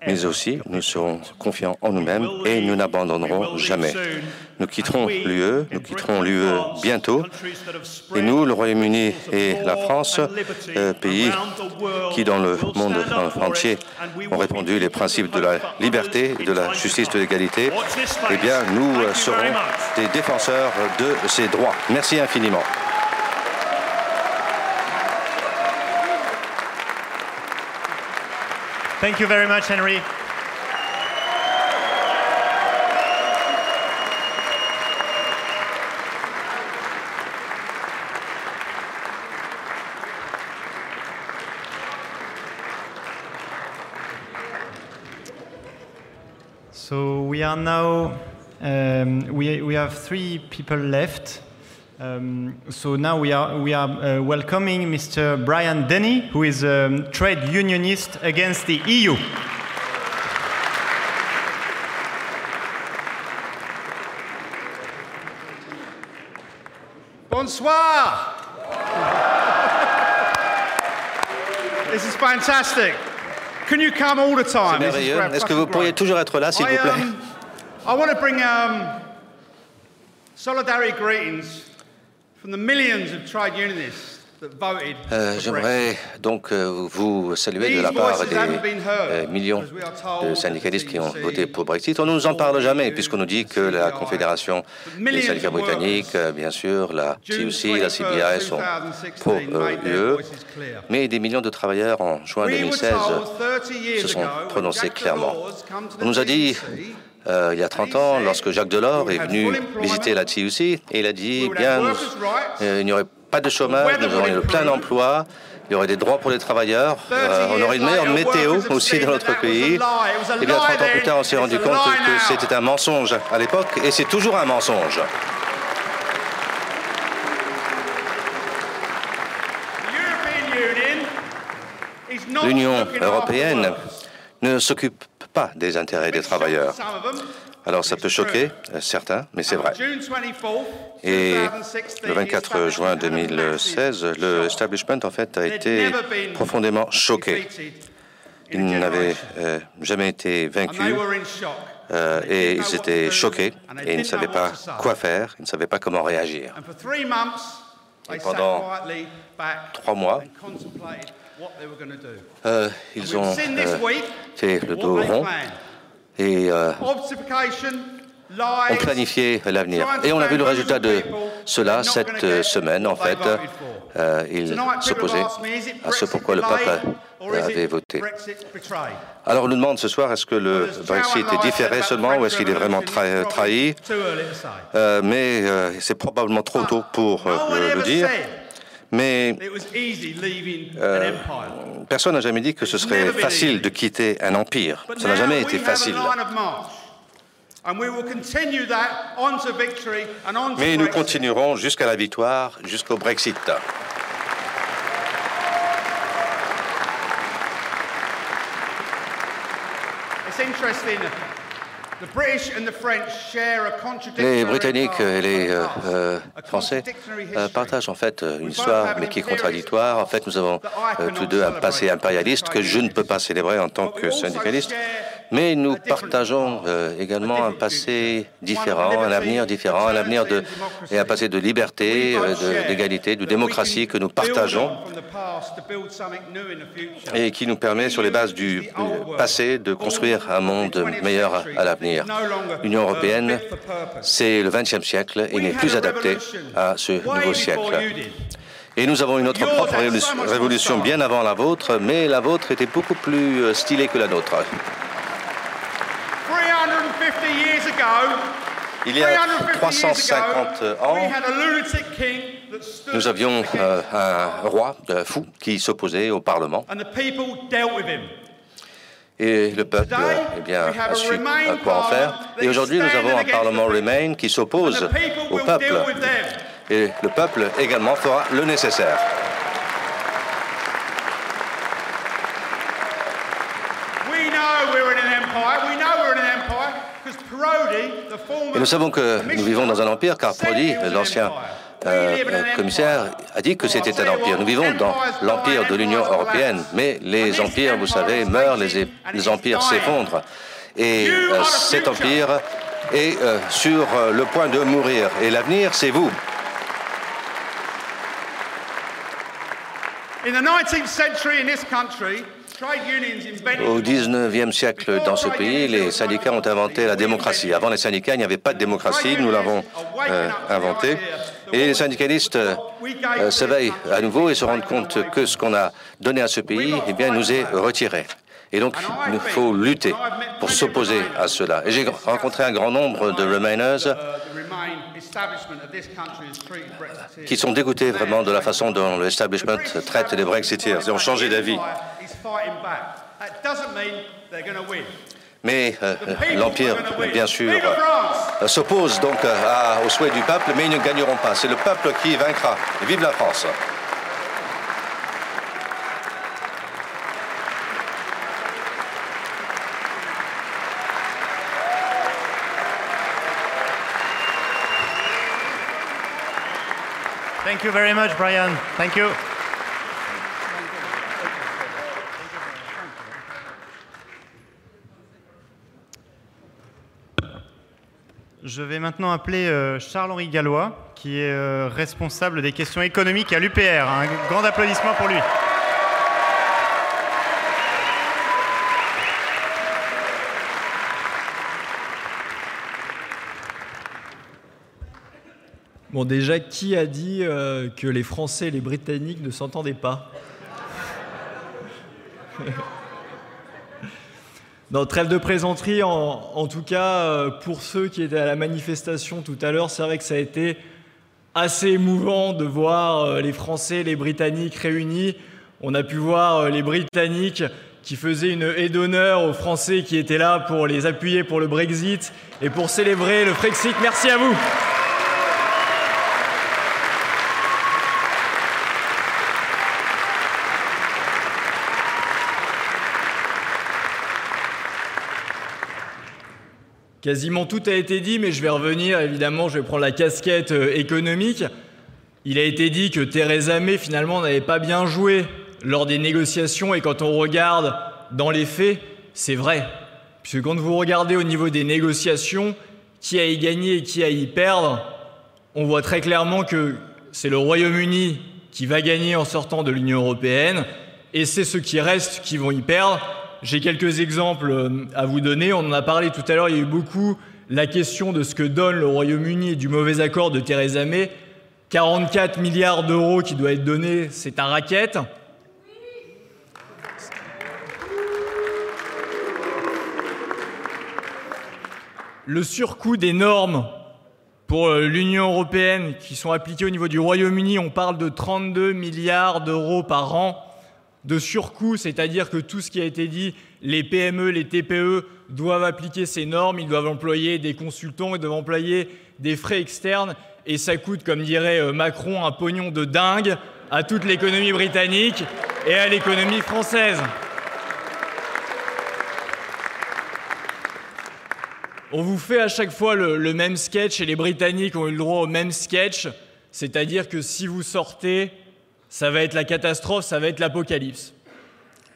mais aussi nous serons confiants en nous-mêmes et nous n'abandonnerons jamais. Nous quitterons l'UE, nous quitterons l'UE bientôt, et nous, le Royaume-Uni et la France, euh, pays qui dans le monde entier ont répandu les principes de la liberté, de la justice, de l'égalité, eh bien, nous euh, serons des défenseurs de ces droits. Merci infiniment. Thank you Henry. We are now, um, we, we have three people left. Um, so now we are, we are uh, welcoming Mr. Brian Denny, who is a trade unionist against the EU. Bonsoir. This is fantastic. Can you come all the time? This is Est-ce que vous pourriez toujours être là, s'il vous I, plaît um, I want to bring um, solidarity greetings from the millions of trade unionists that voted Euh, for J'aimerais donc euh, vous saluer de la part des euh, millions de syndicalistes qui ont voté pour Brexit. On ne nous en parle jamais puisqu'on nous dit que la Confédération des syndicats britanniques, euh, bien sûr, la TUC, la CBI sont pro-UE, mais des millions de travailleurs en juin 2016 se sont prononcés clairement. On nous a dit euh, il y a 30 ans, lorsque Jacques Delors est venu visiter la TUC, il a dit, bien, euh, il n'y aurait pas de chômage, nous aurions le plein emploi, il y aurait des droits pour les travailleurs, euh, on aurait une meilleure météo aussi dans notre pays. Et bien, 30 ans plus tard, on s'est rendu compte que c'était un mensonge à l'époque, et c'est toujours un mensonge. L'Union européenne ne s'occupe pas des intérêts des travailleurs. Alors ça peut choquer euh, certains, mais c'est vrai. Et le 24 juin 2016, le establishment en fait a été profondément choqué. Ils n'avaient euh, jamais été vaincus euh, et ils étaient choqués et ils ne savaient pas quoi faire, ils ne savaient pas comment réagir. Et pendant trois mois, euh, ils ont euh, fait le dos rond et euh, ont planifié l'avenir. Et on a vu le résultat de cela cette semaine. En fait, Euh, ils s'opposaient à ce pourquoi le peuple avait voté. Alors on nous demande ce soir, est-ce que le Brexit est différé seulement ou est-ce qu'il est vraiment tra- trahi. Euh, Mais euh, c'est probablement trop tôt pour le, dire. Mais it was easy leaving an euh, empire. personne n'a jamais dit que ce serait facile de quitter un empire. Ça n'a jamais été facile. Mais nous continuerons jusqu'à la victoire, jusqu'au Brexit. Les Britanniques et les euh, euh, Français euh, partagent en fait une histoire, mais qui est contradictoire. En fait, nous avons euh, tous deux un passé impérialiste que je ne peux pas célébrer en tant que syndicaliste, mais nous partageons euh, également un passé différent, un avenir différent, un avenir de et un passé de liberté, euh, de- d'égalité, de démocratie que nous partageons et qui nous permet, sur les bases du passé, de construire un monde meilleur à l'avenir. L'Union européenne, c'est le XXe siècle et n'est plus adaptée à ce nouveau siècle. Et nous avons une autre propre révolution, révolution bien avant la vôtre, mais la vôtre était beaucoup plus euh, stylée que la nôtre. 350 years ago, Il y a 350 years 350 ago, ans, nous avions euh, un roi euh, fou qui s'opposait au Parlement. and the people dealt with him. Et le peuple eh bien, a su à quoi en faire. Et aujourd'hui, nous avons un Parlement Remain qui s'oppose au peuple. Et le peuple également fera le nécessaire. We know we're in an empire. We know we're in an empire because Prodi, the former Et nous savons que nous vivons dans un empire car Prodi, l'ancien euh, commissaire, a dit que c'était un empire. Nous vivons dans l'empire de l'Union européenne, mais les empires, vous savez, meurent, les, les empires s'effondrent. Et euh, cet empire est euh, sur le point de mourir. Et l'avenir, c'est vous. in the 19th century in this country, trade unions invented Au 19e siècle, dans ce pays, les syndicats ont inventé la démocratie. Avant les syndicats, il n'y avait pas de démocratie, nous l'avons euh, inventée. Et les syndicalistes euh, s'éveillent à nouveau et se rendent compte que ce qu'on a donné à ce pays, eh bien, nous est retiré. Et donc, il faut lutter pour s'opposer à cela. Et j'ai rencontré un grand nombre de Remainers Brexiteers. qui sont dégoûtés vraiment de la façon dont l'establishment traite les Brexiteers. Ils ont changé d'avis. He's fighting back. That doesn't mean they're going to win. Mais euh, l'Empire, bien sûr, euh, s'oppose donc euh, à- au souhait du peuple, mais ils ne gagneront pas. C'est le peuple qui vaincra. Et vive la France. Thank you very much, Brian. Thank you. Je vais maintenant appeler euh, Charles-Henri Gallois, qui est euh, responsable des questions économiques à l'UPR. Un grand applaudissement pour lui. Bon, déjà, qui a dit euh, que les Français et les Britanniques ne s'entendaient pas? Non, trêve de présenterie, en, en tout cas, euh, pour ceux qui étaient à la manifestation tout à l'heure, c'est vrai que ça a été assez émouvant de voir euh, les Français les Britanniques réunis. On a pu voir les Britanniques qui faisaient une haie d'honneur aux Français qui étaient là pour les appuyer pour le Brexit et pour célébrer le Frexit. Merci à vous. Quasiment tout a été dit, mais je vais revenir, évidemment, je vais prendre la casquette euh, économique. Il a été dit que Theresa May, finalement, n'avait pas bien joué lors des négociations, et quand on regarde dans les faits, c'est vrai. Puisque quand vous regardez au niveau des négociations, qui a y gagné et qui a y perdre, on voit très clairement que c'est le Royaume-Uni qui va gagner en sortant de l'Union européenne, et c'est ceux qui restent qui vont y perdre, j'ai quelques exemples euh, à vous donner. On en a parlé tout à l'heure, il y a eu beaucoup la question de ce que donne le Royaume-Uni et du mauvais accord de Theresa May. 44 milliards d'euros qui doivent être donnés, c'est un racket. Le surcoût des normes pour euh, l'Union européenne qui sont appliquées au niveau du Royaume-Uni, on parle de 32 milliards d'euros par an de surcoût, c'est-à-dire que tout ce qui a été dit, les PME, les TPE doivent appliquer ces normes, ils doivent employer des consultants, ils doivent employer des frais externes, et ça coûte, comme dirait euh, Macron, un pognon de dingue à toute l'économie britannique et à l'économie française. On vous fait à chaque fois le, le, même sketch et les Britanniques ont eu le droit au même sketch, c'est-à-dire que si vous sortez, ça va être la catastrophe, ça va être l'apocalypse.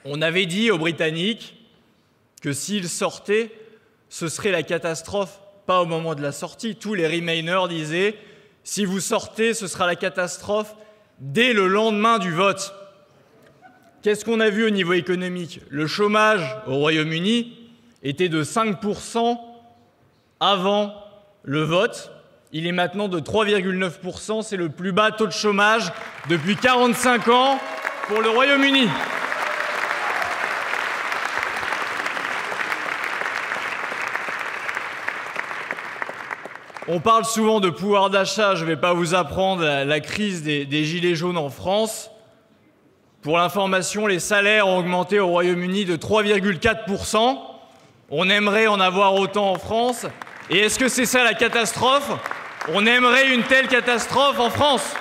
On avait dit aux Britanniques que s'ils sortaient, ce serait la catastrophe, pas au moment de la sortie. Tous les Remainers disaient, si vous sortez, ce sera la catastrophe dès le lendemain du vote. Qu'est-ce qu'on a vu au niveau économique? Le chômage au Royaume-Uni était de 5% avant le vote. Il est maintenant de 3,9%. C'est le plus bas taux de chômage depuis 45 ans pour le Royaume-Uni. On parle souvent de pouvoir d'achat, je ne vais pas vous apprendre la crise des, gilets jaunes en France. Pour l'information, les salaires ont augmenté au Royaume-Uni de 3,4%. On aimerait en avoir autant en France. Et est-ce que c'est ça la catastrophe? On aimerait une telle catastrophe en France.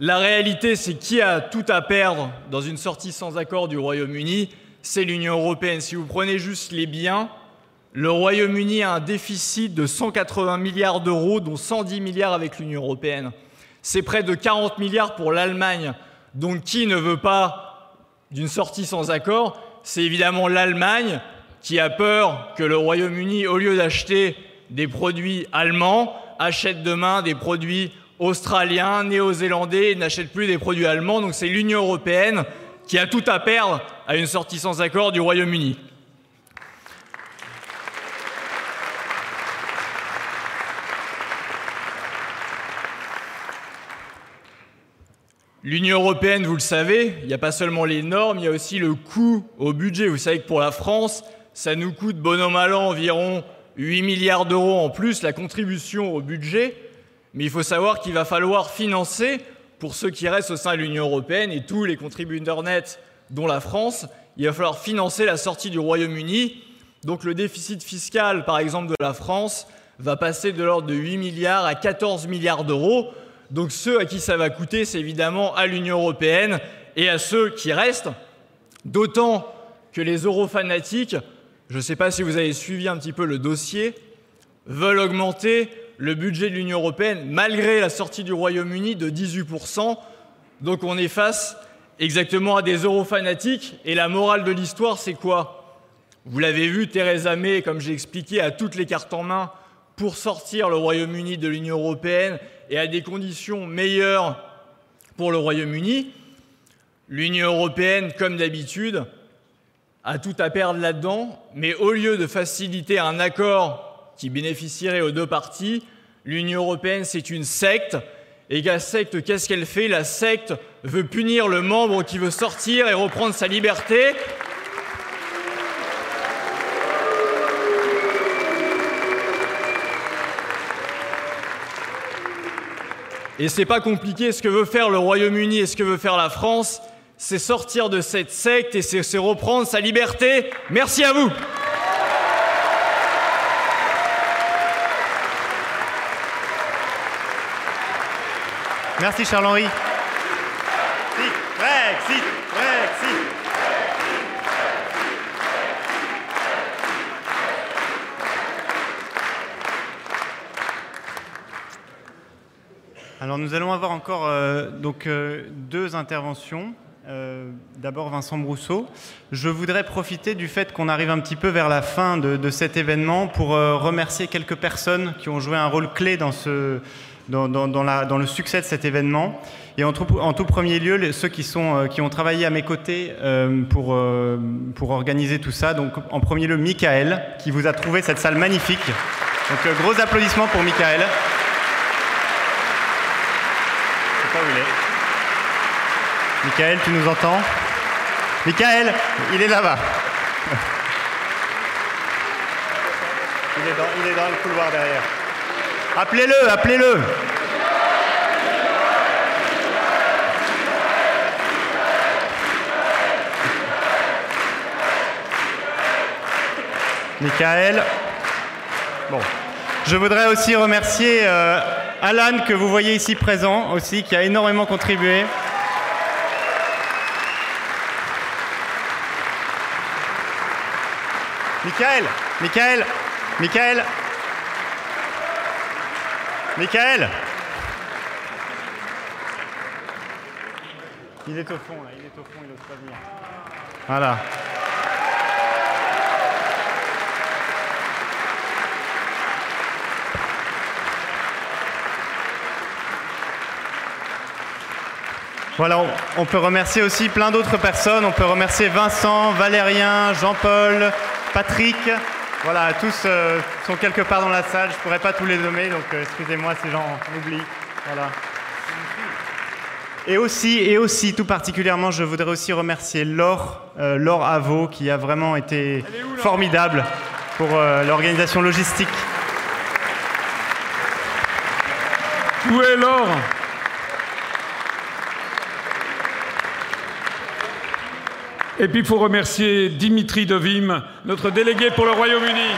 La réalité, c'est qui a tout à perdre dans une sortie sans accord du Royaume-Uni? C'est l'Union européenne. Si vous prenez juste les biens, le Royaume-Uni a un déficit de 180 milliards d'euros, dont 110 milliards avec l'Union européenne. C'est près de 40 milliards pour l'Allemagne. Donc qui ne veut pas d'une sortie sans accord C'est évidemment l'Allemagne qui a peur que le Royaume-Uni, au lieu d'acheter des produits allemands, achète demain des produits australiens, néo-zélandais n'achète plus des produits allemands. Donc c'est l'Union européenne qui a tout à perdre à une sortie sans accord du Royaume-Uni. L'Union européenne, vous le savez, il n'y a pas seulement les normes, il y a aussi le coût au budget. Vous savez que pour la France, ça nous coûte bon an mal an environ 8 milliards d'euros en plus la contribution au budget. Mais il faut savoir qu'il va falloir financer, pour ceux qui restent au sein de l'Union européenne et tous les contributeurs nets, dont la France, il va falloir financer la sortie du Royaume-Uni. Donc le déficit fiscal, par exemple, de la France va passer de l'ordre de 8 milliards à 14 milliards d'euros. Donc ceux à qui ça va coûter, c'est évidemment à l'Union européenne et à ceux qui restent, d'autant que les eurofanatiques, je ne sais pas si vous avez suivi un petit peu le dossier, veulent augmenter le budget de l'Union européenne malgré la sortie du Royaume-Uni de 18%. Donc on est face exactement à des eurofanatiques. Et la morale de l'histoire, c'est quoi? Vous l'avez vu, Theresa May, comme j'ai expliqué, a toutes les cartes en main pour sortir le Royaume-Uni de l'Union européenne et à des conditions meilleures pour le Royaume-Uni. L'Union européenne, comme d'habitude, a tout à perdre là-dedans, mais au lieu de faciliter un accord qui bénéficierait aux deux parties, l'Union européenne, c'est une secte. Et la secte, qu'est-ce qu'elle fait? La secte veut punir le membre qui veut sortir et reprendre sa liberté. Et c'est pas compliqué ce que veut faire le Royaume-Uni et ce que veut faire la France, c'est sortir de cette secte et c'est reprendre sa liberté. Merci à vous. Merci Charles-Henri. Brexit, Brexit. Nous allons avoir encore euh, donc, euh, deux interventions. Euh, D'abord Vincent Brousseau. Je voudrais profiter du fait qu'on arrive un petit peu vers la fin de, cet événement pour remercier quelques personnes qui ont joué un rôle clé dans, le succès de cet événement. Et en tout, premier lieu, ceux qui, ont travaillé à mes côtés pour, pour organiser tout ça. Donc en premier lieu, Michael, qui vous a trouvé cette salle magnifique. Donc gros applaudissements pour Michael. Je sais pas Michael, tu nous entends Michael, il est là-bas. Il est, dans, il est dans le couloir derrière. Appelez-le, appelez-le. Michael. Bon. Je voudrais aussi remercier euh, Alan, que vous voyez ici présent aussi, qui a énormément contribué. Michael, Michael, Michael, Michael. Il est au fond, là, il est au fond, il n'ose pas venir. Voilà. Voilà, on, on peut remercier aussi plein d'autres personnes. On peut remercier Vincent, Valérien, Jean-Paul, Patrick. Voilà, tous euh, sont quelque part dans la salle. Je ne pourrais pas tous les nommer, donc euh, excusez-moi si j'en oublie. Voilà. Et aussi, et aussi, tout particulièrement, je voudrais aussi remercier Laure, euh, Laure Avaux, qui a vraiment été formidable pour l'organisation logistique. Où est Laure? Et puis il faut remercier Dimitri Devim, notre délégué pour le Royaume-Uni.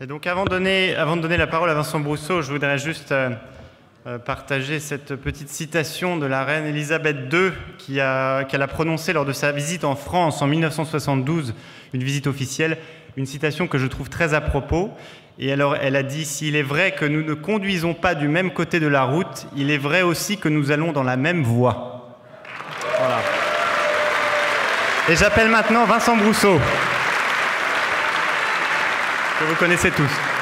Et donc avant de, donner, la parole à Vincent Brousseau, je voudrais juste euh, partager cette petite citation de la reine Elisabeth II qu'elle a, qu'elle a prononcée lors de sa visite en France en 1972, une visite officielle, une citation que je trouve très à propos. Et alors elle a dit, s'il est vrai que nous ne conduisons pas du même côté de la route, il est vrai aussi que nous allons dans la même voie. Voilà. Et j'appelle maintenant Vincent Brousseau que vous connaissez tous.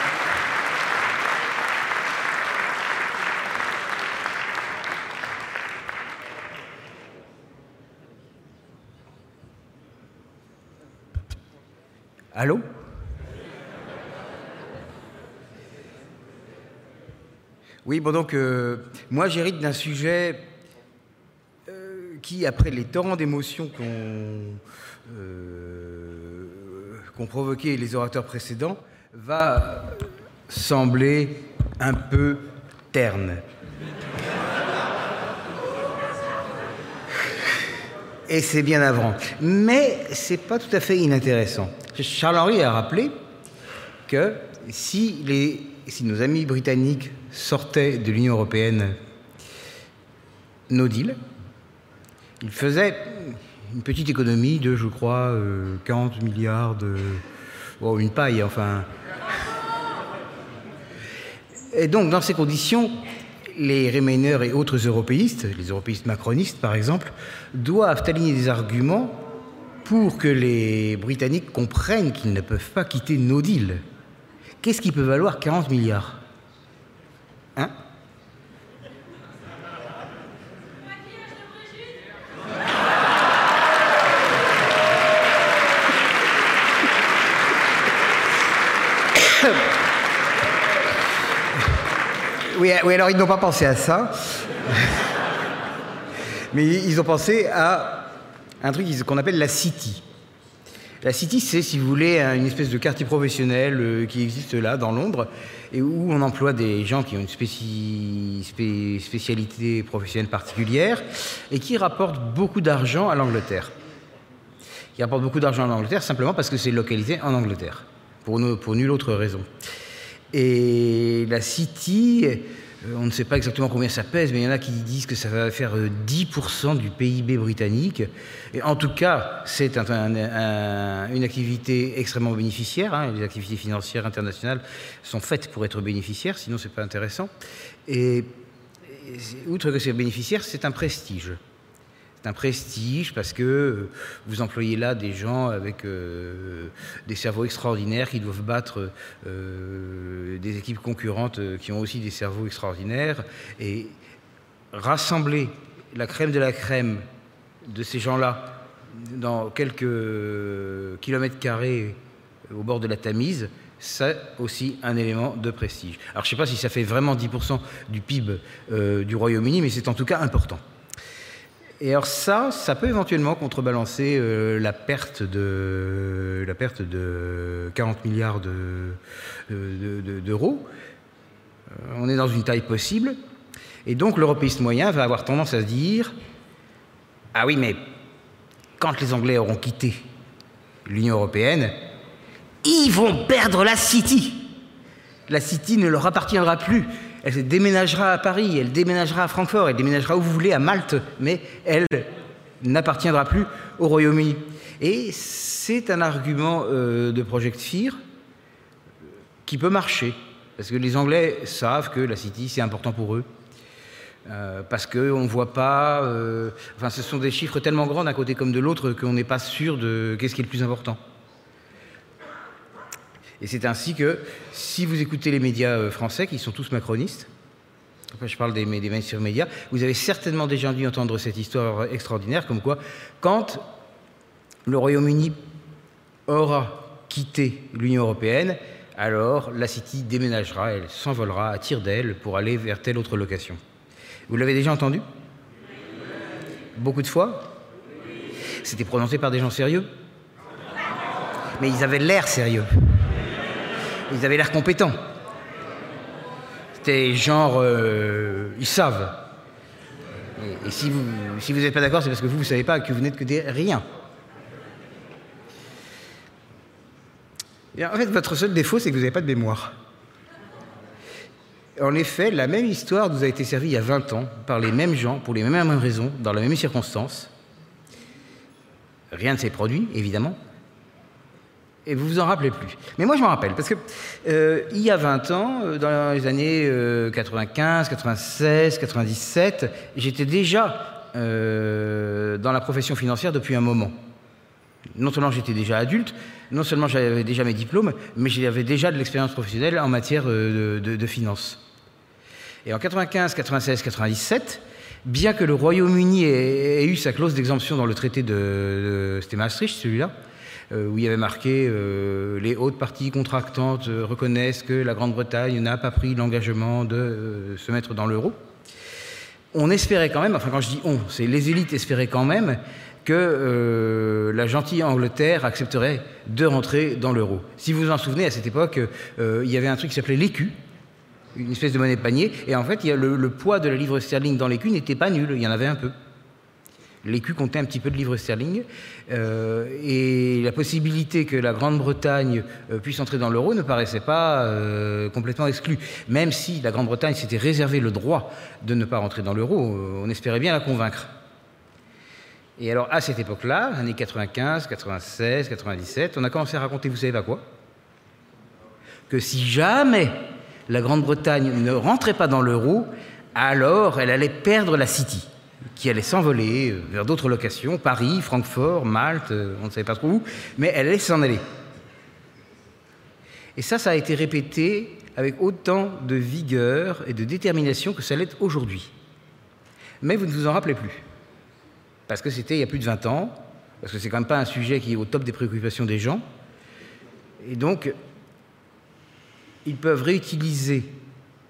Allô? Oui, bon, donc, euh, moi, j'hérite d'un sujet euh, qui, après les torrents d'émotions qu'ont euh, qu provoqué les orateurs précédents, va euh, sembler un peu terne. Et c'est bien avant. Mais c'est pas tout à fait inintéressant. Charles-Henri a rappelé que si, les, si nos amis britanniques sortaient de l'Union européenne no deal, ils faisaient une petite économie de, je crois, 40 euh, milliards de... Oh, une paille, enfin. Et donc, dans ces conditions, les Remainers et autres européistes, les européistes macronistes par exemple, doivent aligner des arguments pour que les Britanniques comprennent qu'ils ne peuvent pas quitter no deal. Qu'est-ce qui peut valoir 40 milliards? Hein? Oui, oui, alors ils n'ont pas pensé à ça. Mais ils ont pensé à un truc qu'on appelle la City. La City, c'est, si vous voulez, une espèce de quartier professionnel euh, qui existe là, dans Londres, et où on emploie des gens qui ont une spécialité professionnelle particulière et qui rapportent beaucoup d'argent à l'Angleterre. Qui rapportent beaucoup d'argent à l'Angleterre simplement parce que c'est localisé en Angleterre, pour, nulle autre raison. Et la City, on ne sait pas exactement combien ça pèse, mais il y en a qui disent que ça va faire 10% euh, du PIB britannique. Et en tout cas, c'est une activité extrêmement bénéficiaire. Hein. Les activités financières internationales sont faites pour être bénéficiaires, sinon c'est pas intéressant. Et, et outre que c'est bénéficiaire, c'est un prestige un prestige parce que euh, vous employez là des gens avec euh, des cerveaux extraordinaires qui doivent battre euh, des équipes concurrentes qui ont aussi des cerveaux extraordinaires et rassembler la crème de la crème de ces gens-là dans quelques kilomètres carrés au bord de la Tamise, c'est aussi un élément de prestige. Alors je ne sais pas si ça fait vraiment 10% du PIB du Royaume-Uni, mais c'est en tout cas important. Et alors ça, ça peut éventuellement contrebalancer euh, la, perte de, la perte de 40 milliards d'euros. Euh, on est dans une taille possible. Et donc l'européiste moyen va avoir tendance à se dire, ah oui, mais quand les Anglais auront quitté l'Union européenne, ils vont perdre la City. La City ne leur appartiendra plus elle déménagera à Paris, elle déménagera à Francfort, elle déménagera où vous voulez, à Malte, mais elle n'appartiendra plus au Royaume-Uni. Et c'est un argument euh, de Project Fear qui peut marcher, parce que les Anglais savent que la City, c'est important pour eux. Euh, parce qu'on ne voit pas. Euh, enfin, ce sont des chiffres tellement grands d'un côté comme de l'autre qu'on n'est pas sûr de qu'est-ce qui est le plus important. Et c'est ainsi que, si vous écoutez les médias euh, français, qui sont tous macronistes, je parle des, mainstream médias, vous avez certainement déjà dû entendre cette histoire extraordinaire, comme quoi, quand le Royaume-Uni aura quitté l'Union européenne, alors la City déménagera, elle s'envolera à tire d'aile pour aller vers telle autre location. Vous l'avez déjà entendu? Beaucoup de fois? C'était prononcé par des gens sérieux? Mais ils avaient l'air sérieux ils avaient l'air compétents. C'était genre, euh, ils savent. Et, si vous si vous n'êtes pas d'accord, c'est parce que vous ne savez pas, que vous n'êtes que des rien. en fait, votre seul défaut, c'est que vous n'avez pas de mémoire. En effet, la même histoire nous a été servie il y a 20 ans par les mêmes gens, pour les mêmes raisons, dans les mêmes circonstances. Rien ne s'est produit, évidemment, et vous vous en rappelez plus. Mais moi, je m'en rappelle, parce que euh, il y a 20 ans, euh, dans les années 95, 96, 97, j'étais déjà euh, dans la profession financière depuis un moment. Non seulement j'étais déjà adulte, non seulement j'avais déjà mes diplômes, mais j'avais déjà de l'expérience professionnelle en matière de, de, finance. Et en 95, 96, 97, bien que le Royaume-Uni ait, eu sa clause d'exemption dans le traité de, de Maastricht, celui-là, où il y avait marqué euh, les hautes parties contractantes euh, reconnaissent que la Grande-Bretagne n'a pas pris l'engagement de se mettre dans l'euro. On espérait quand même, enfin quand je dis on, c'est les élites espéraient quand même que la gentille Angleterre accepterait de rentrer dans l'euro. Si vous vous en souvenez, à cette époque, il y avait un truc qui s'appelait l'écu, une espèce de monnaie de panier, et en fait, il y a le, poids de la livre sterling dans l'écu n'était pas nul, il y en avait un peu. L'écu comptait un petit peu de livres sterling. Euh, et la possibilité que la Grande-Bretagne euh, puisse entrer dans l'euro ne paraissait pas euh, complètement exclue. Même si la Grande-Bretagne s'était réservé le droit de ne pas rentrer dans l'euro, on espérait bien la convaincre. Et alors, à cette époque-là, années 95, 96, 97, on a commencé à raconter, vous savez à quoi? Que si jamais la Grande-Bretagne ne rentrait pas dans l'euro, alors elle allait perdre la City qui allait s'envoler euh, vers d'autres locations, Paris, Francfort, Malte, euh, on ne savait pas trop où, mais elle allait s'en aller. Et ça, ça a été répété avec autant de vigueur et de détermination que ça l'est aujourd'hui. Mais vous ne vous en rappelez plus. Parce que c'était il y a plus de 20 ans, parce que c'est quand même pas un sujet qui est au top des préoccupations des gens. Et donc, ils peuvent réutiliser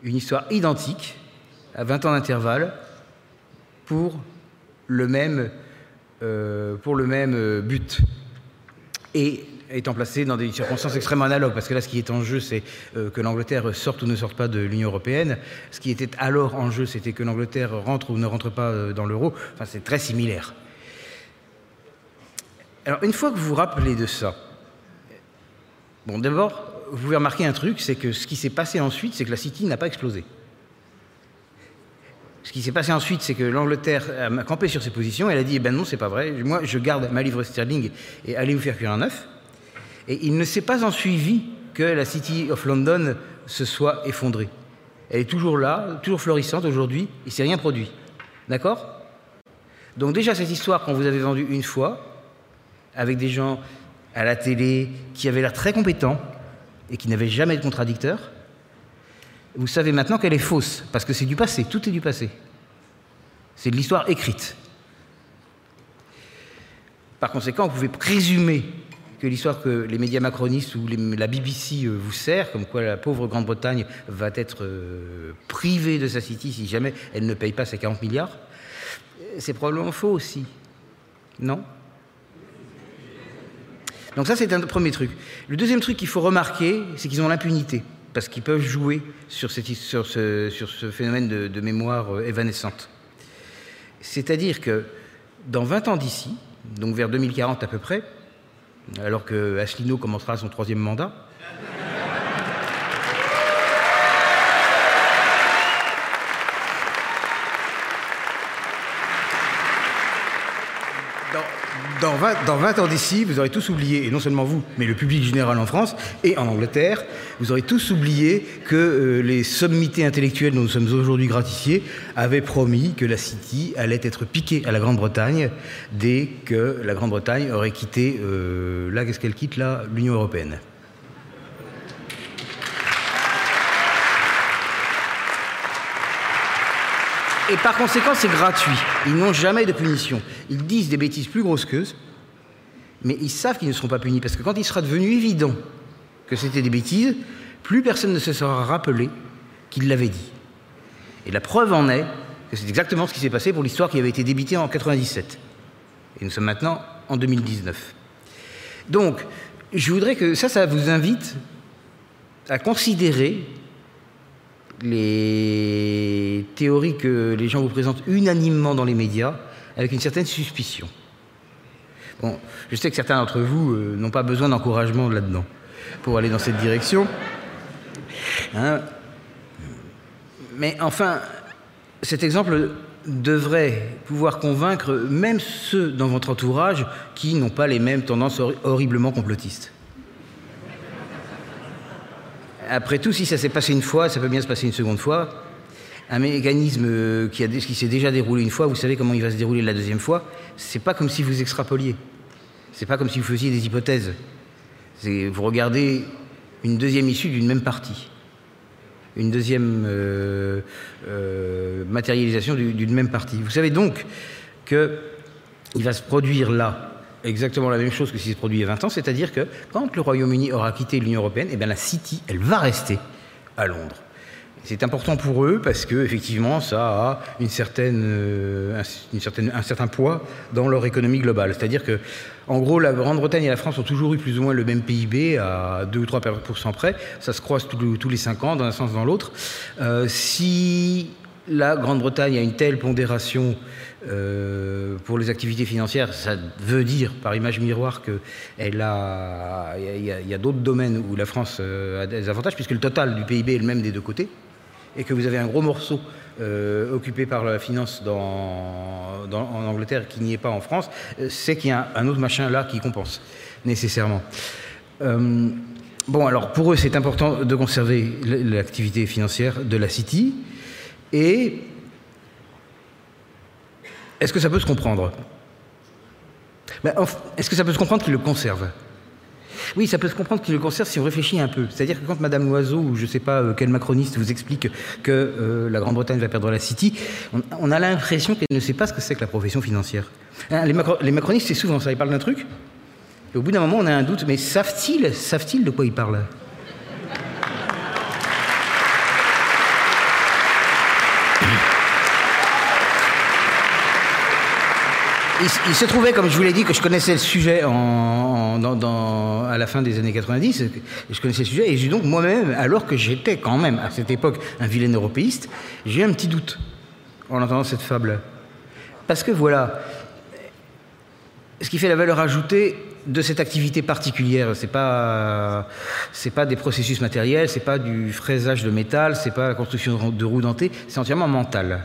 une histoire identique, à 20 ans d'intervalle, pour le même, euh, euh, but. Et étant placé dans des circonstances extrêmement analogues, parce que là, ce qui est en jeu, c'est euh, que l'Angleterre sorte ou ne sorte pas de l'Union européenne. Ce qui était alors en jeu, c'était que l'Angleterre rentre ou ne rentre pas dans l'euro. Enfin, c'est très similaire. Alors, une fois que vous vous rappelez de ça, bon, d'abord, vous pouvez remarquer un truc, c'est que ce qui s'est passé ensuite, c'est que la City n'a pas explosé. Ce qui s'est passé ensuite, c'est que l'Angleterre a campé sur ses positions. Elle a dit eh ben non, c'est pas vrai. Moi, je garde ma livre sterling et allez vous faire cuire un œuf? Et il ne s'est pas en suivi que la City of London se soit effondrée. Elle est toujours là, toujours florissante aujourd'hui. Il ne s'est rien produit. D'accord? Donc déjà cette histoire qu'on vous avait vendue une fois, avec des gens à la télé qui avaient l'air très compétents et qui n'avaient jamais de contradicteurs, vous savez maintenant qu'elle est fausse, parce que c'est du passé, tout est du passé. C'est de l'histoire écrite. Par conséquent, vous pouvez présumer que l'histoire que les médias macronistes ou la BBC euh, vous sert, comme quoi la pauvre Grande-Bretagne va être euh, privée de sa city si jamais elle ne paye pas ses 40 milliards, c'est probablement faux aussi. Non? Donc ça, c'est un premier truc. Le deuxième truc qu'il faut remarquer, c'est qu'ils ont l'impunité parce qu'ils peuvent jouer sur, ce, phénomène de, mémoire euh, évanescente. C'est-à-dire que dans 20 ans d'ici, donc vers 2040 à peu près, alors que Asselineau commencera son troisième mandat, Dans 20, ans d'ici, vous aurez tous oublié, et non seulement vous, mais le public général en France et en Angleterre, vous aurez tous oublié que euh, les sommités intellectuelles dont nous sommes aujourd'hui gratifiés avaient promis que la City allait être piquée à la Grande-Bretagne dès que la Grande-Bretagne aurait quitté, euh, là, qu'est-ce qu'elle quitte là? L'Union européenne. Et par conséquent, c'est gratuit. Ils n'ont jamais de punition. Ils disent des bêtises plus grosses qu'eux, mais ils savent qu'ils ne seront pas punis. Parce que quand il sera devenu évident que c'était des bêtises, plus personne ne se sera rappelé qu'il l'avait dit. Et la preuve en est que c'est exactement ce qui s'est passé pour l'histoire qui avait été débitée en 97. Et nous sommes maintenant en 2019. Donc, je voudrais que ça, ça vous invite à considérer les théories que les gens vous présentent unanimement dans les médias avec une certaine suspicion. Bon, je sais que certains d'entre vous euh, n'ont pas besoin d'encouragement là-dedans pour aller dans cette direction. Hein. Mais enfin, cet exemple devrait pouvoir convaincre même ceux dans votre entourage qui n'ont pas les mêmes tendances horriblement complotistes. Après tout, si ça s'est passé une fois, ça peut bien se passer une seconde fois. Un mécanisme euh, qui, qui s'est déjà déroulé une fois, vous savez comment il va se dérouler la deuxième fois. C'est pas comme si vous extrapoliez. C'est pas comme si vous faisiez des hypothèses. Vous regardez une deuxième issue d'une même partie, une deuxième euh, euh, matérialisation d'une même partie. Vous savez donc qu'il va se produire là exactement la même chose que ce qui s'est produit il y a 20 ans, c'est-à-dire que quand le Royaume-Uni aura quitté l'Union européenne, eh bien la City, elle va rester à Londres. C'est important pour eux parce que effectivement, ça a euh, une certaine, un certain poids dans leur économie globale. C'est-à-dire que, en gros, la Grande-Bretagne et la France ont toujours eu plus ou moins le même PIB à 2 ou 3 près. Ça se croise tous les 5 ans, d'un sens dans l'autre. Euh, si la Grande-Bretagne a une telle pondération euh, pour les activités financières, ça veut dire par image miroir qu'il a, y a, d'autres domaines où la France euh, a des avantages, puisque le total du PIB est le même des deux côtés, et que vous avez un gros morceau euh, occupé par la finance en Angleterre qui n'y est pas en France, c'est qu'il y a un autre machin là qui compense nécessairement. Bon, alors pour eux, c'est important de conserver l'activité financière de la City, et est-ce que ça peut se comprendre? Est-ce que ça peut se comprendre qu'ils le conservent oui, ça peut se comprendre qu'ils le conservent si on réfléchit un peu. C'est-à-dire que quand Madame Loiseau ou je ne sais pas euh, quel macroniste vous explique que euh, la Grande-Bretagne va perdre la City, on, a l'impression qu'elle ne sait pas ce que c'est que la profession financière. Hein, les, les, macronistes, c'est souvent ça. Ils parlent d'un truc, et au bout d'un moment, on a un doute. Mais savent-ils savent de quoi ils parlent? Il, se trouvait, comme je vous l'ai dit, que je connaissais le sujet à la fin des années 90. Je connaissais le sujet et j'ai donc moi-même, alors que j'étais quand même à cette époque un vilain européiste, j'ai eu un petit doute en entendant cette fable. Parce que voilà, ce qui fait la valeur ajoutée de cette activité particulière, c'est pas pas des processus matériels, c'est pas du fraisage de métal, c'est pas la construction de roues dentées, c'est entièrement mental.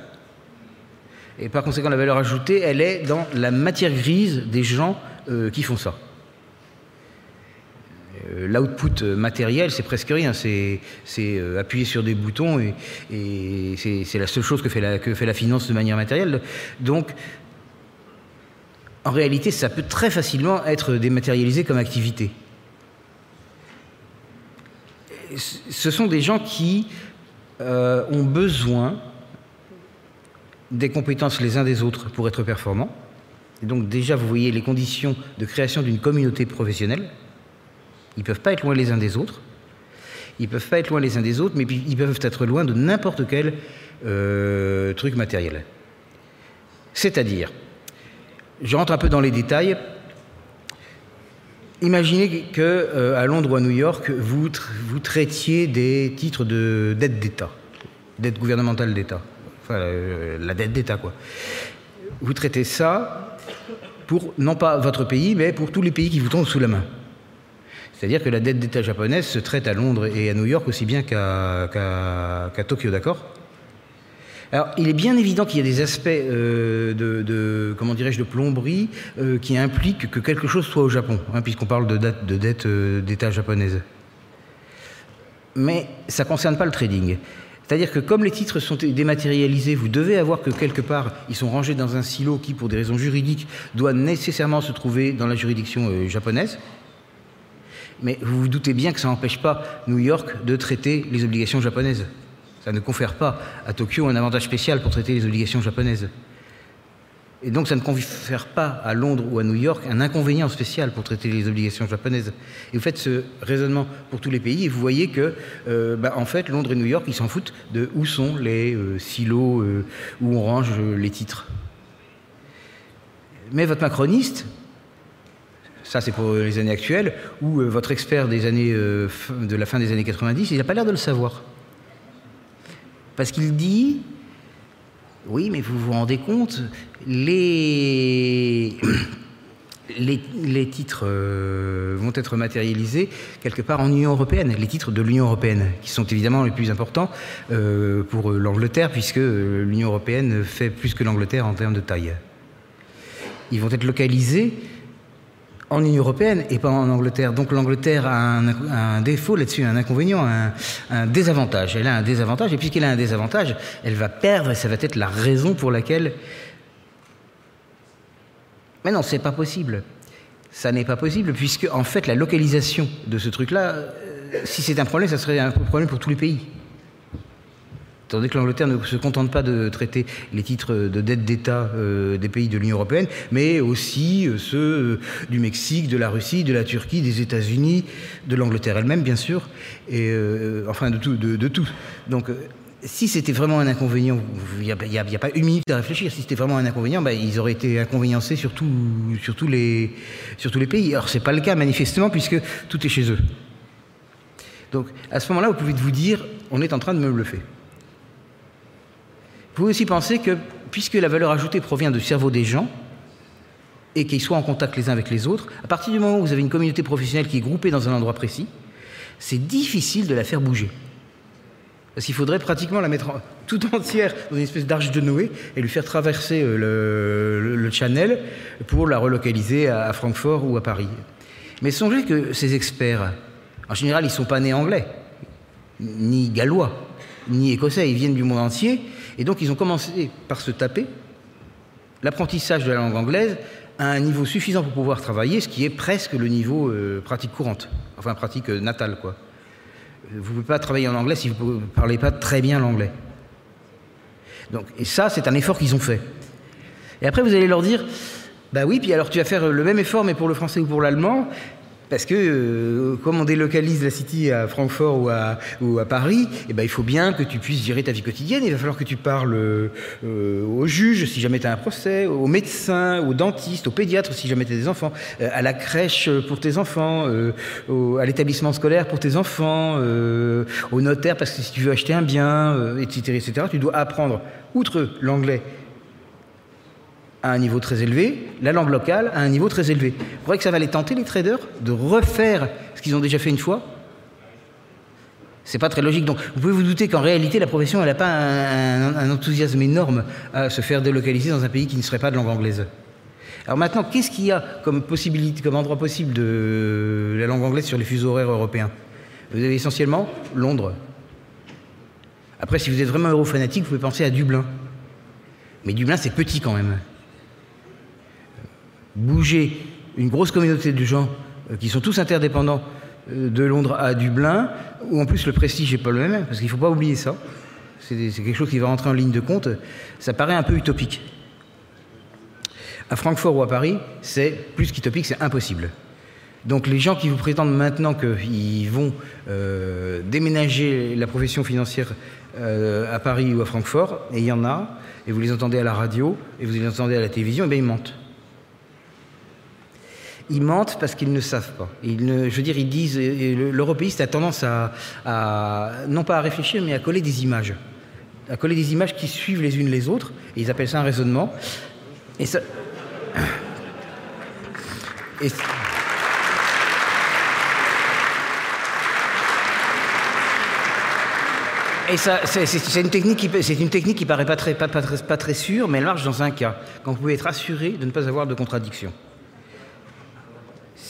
Et par conséquent, la valeur ajoutée, elle est dans la matière grise des gens euh, qui font ça. Euh, l'output matériel, c'est presque rien. C'est euh, appuyer sur des boutons et, c'est la seule chose que fait, la, que fait la finance de manière matérielle. Donc, en réalité, ça peut très facilement être dématérialisé comme activité. Ce sont des gens qui ont besoin des compétences les uns des autres pour être performants. Et donc déjà, vous voyez les conditions de création d'une communauté professionnelle. Ils ne peuvent pas être loin les uns des autres. Ils ne peuvent pas être loin les uns des autres, mais ils peuvent être loin de n'importe quel euh, truc matériel. C'est-à-dire, je rentre un peu dans les détails. Imaginez que euh, à Londres ou à New York, vous, traitiez des titres de dette d'État, dette gouvernementale d'État. Euh, la dette d'État, quoi. Vous traitez ça pour, non pas votre pays, mais pour tous les pays qui vous tombent sous la main. C'est-à-dire que la dette d'État japonaise se traite à Londres et à New York aussi bien qu'à Tokyo, d'accord? Alors, il est bien évident qu'il y a des aspects euh, de, comment dirais-je, de plomberie euh, qui impliquent que quelque chose soit au Japon, hein, puisqu'on parle de, dette, de dette d'État japonaise. Mais ça ne concerne pas le trading. C'est-à-dire que comme les titres sont dématérialisés, vous devez avoir que quelque part, ils sont rangés dans un silo qui, pour des raisons juridiques, doit nécessairement se trouver dans la juridiction euh, japonaise. Mais vous vous doutez bien que ça n'empêche pas New York de traiter les obligations japonaises. Ça ne confère pas à Tokyo un avantage spécial pour traiter les obligations japonaises. Et donc ça ne confère pas à Londres ou à New York un inconvénient spécial pour traiter les obligations japonaises. Et vous faites ce raisonnement pour tous les pays et vous voyez que, euh, bah, en fait, Londres et New York, ils s'en foutent de où sont les euh, silos euh, où on range les titres. Mais votre macroniste, ça c'est pour les années actuelles, ou votre expert des années, de la fin des années 90, il n'a pas l'air de le savoir. Parce qu'il dit oui, mais vous vous rendez compte, les, titres euh, vont être matérialisés quelque part en Union européenne, les titres de l'Union européenne, qui sont évidemment les plus importants euh, pour l'Angleterre, puisque l'Union européenne fait plus que l'Angleterre en termes de taille. Ils vont être localisés en Union européenne et pas en Angleterre. Donc l'Angleterre a un, défaut là-dessus, un inconvénient, un, désavantage. Elle a un désavantage, et puisqu'elle a un désavantage, elle va perdre, et ça va être la raison pour laquelle... Mais non, c'est pas possible. Ça n'est pas possible, puisque en fait la localisation de ce truc-là, euh, si c'est un problème, ça serait un problème pour tous les pays. Tandis que l'Angleterre ne se contente pas de traiter les titres de dette d'État euh, des pays de l'Union européenne, mais aussi euh, ceux du Mexique, de la Russie, de la Turquie, des États-Unis, de l'Angleterre elle-même, bien sûr, et enfin de tout. De, tout. Donc, si c'était vraiment un inconvénient, il n'y a, pas une minute à réfléchir. Si c'était vraiment un inconvénient, bah, ils auraient été inconvéniencés sur, tous les, sur tous les pays. Alors, ce n'est pas le cas, manifestement, puisque tout est chez eux. Donc, à ce moment-là, vous pouvez vous dire on est en train de me bluffer. pouvez aussi penser que, puisque la valeur ajoutée provient du cerveau des gens, et qu'ils soient en contact les uns avec les autres, à partir du moment où vous avez une communauté professionnelle qui est groupée dans un endroit précis, c'est difficile de la faire bouger. Parce qu'il faudrait pratiquement la mettre tout entière dans une espèce d'arche de Noé et lui faire traverser euh, le, Channel pour la relocaliser à, Francfort ou à Paris. Mais songez que ces experts, en général, ils ne sont pas nés anglais, ni gallois, ni écossais, ils viennent du monde entier, et donc ils ont commencé par se taper l'apprentissage de la langue anglaise à un niveau suffisant pour pouvoir travailler, ce qui est presque le niveau euh, pratique courante, enfin pratique euh, natale. Quoi. Vous ne pouvez pas travailler en anglais si vous ne parlez pas très bien l'anglais. Donc, et ça, c'est un effort qu'ils ont fait. Et après, vous allez leur dire, bah oui, puis alors tu vas faire le même effort, mais pour le français ou pour l'allemand, parce que euh, comme on délocalise la City à Francfort ou à, ou à Paris, eh ben, il faut bien que tu puisses gérer ta vie quotidienne. Il va falloir que tu parles euh, au juge si jamais tu as un procès, au médecin, au dentiste, au pédiatre si jamais tu as des enfants, euh, à la crèche pour tes enfants, à l'établissement scolaire pour tes enfants, au notaire parce que si tu veux acheter un bien, etc., etc., tu dois apprendre, outre l'anglais à un niveau très élevé, la langue locale à un niveau très élevé. Vous croyez que ça va les tenter, les traders, de refaire ce qu'ils ont déjà fait une fois? C'est pas très logique. Donc, vous pouvez vous douter qu'en réalité, la profession, elle n'a pas un, enthousiasme énorme à se faire délocaliser dans un pays qui ne serait pas de langue anglaise. Alors maintenant, qu'est-ce qu'il y a comme possibilité, comme endroit possible de la langue anglaise sur les fuseaux horaires européens? Vous avez essentiellement Londres. Après, si vous êtes vraiment eurofanatique, vous pouvez penser à Dublin. Mais Dublin, c'est petit quand même bouger une grosse communauté de gens euh, qui sont tous interdépendants euh, de Londres à Dublin, où en plus le prestige n'est pas le même, parce qu'il ne faut pas oublier ça. C'est quelque chose qui va rentrer en ligne de compte. Ça paraît un peu utopique. À Francfort ou à Paris, c'est plus qu'utopique, c'est impossible. Donc les gens qui vous prétendent maintenant qu'ils vont euh, déménager la profession financière à Paris ou à Francfort, et il y en a, et vous les entendez à la radio, et vous les entendez à la télévision, et bien ils mentent ils mentent parce qu'ils ne savent pas. Je veux dire, ils disent, l'européiste a tendance à, non pas à réfléchir, mais à coller des images. À coller des images qui suivent les unes les autres, et ils appellent ça un raisonnement. Et ça. Et, Et c'est une technique qui, c'est une technique qui paraît pas très, pas très sûre, mais elle marche dans un cas, quand vous pouvez être assuré de ne pas avoir de contradiction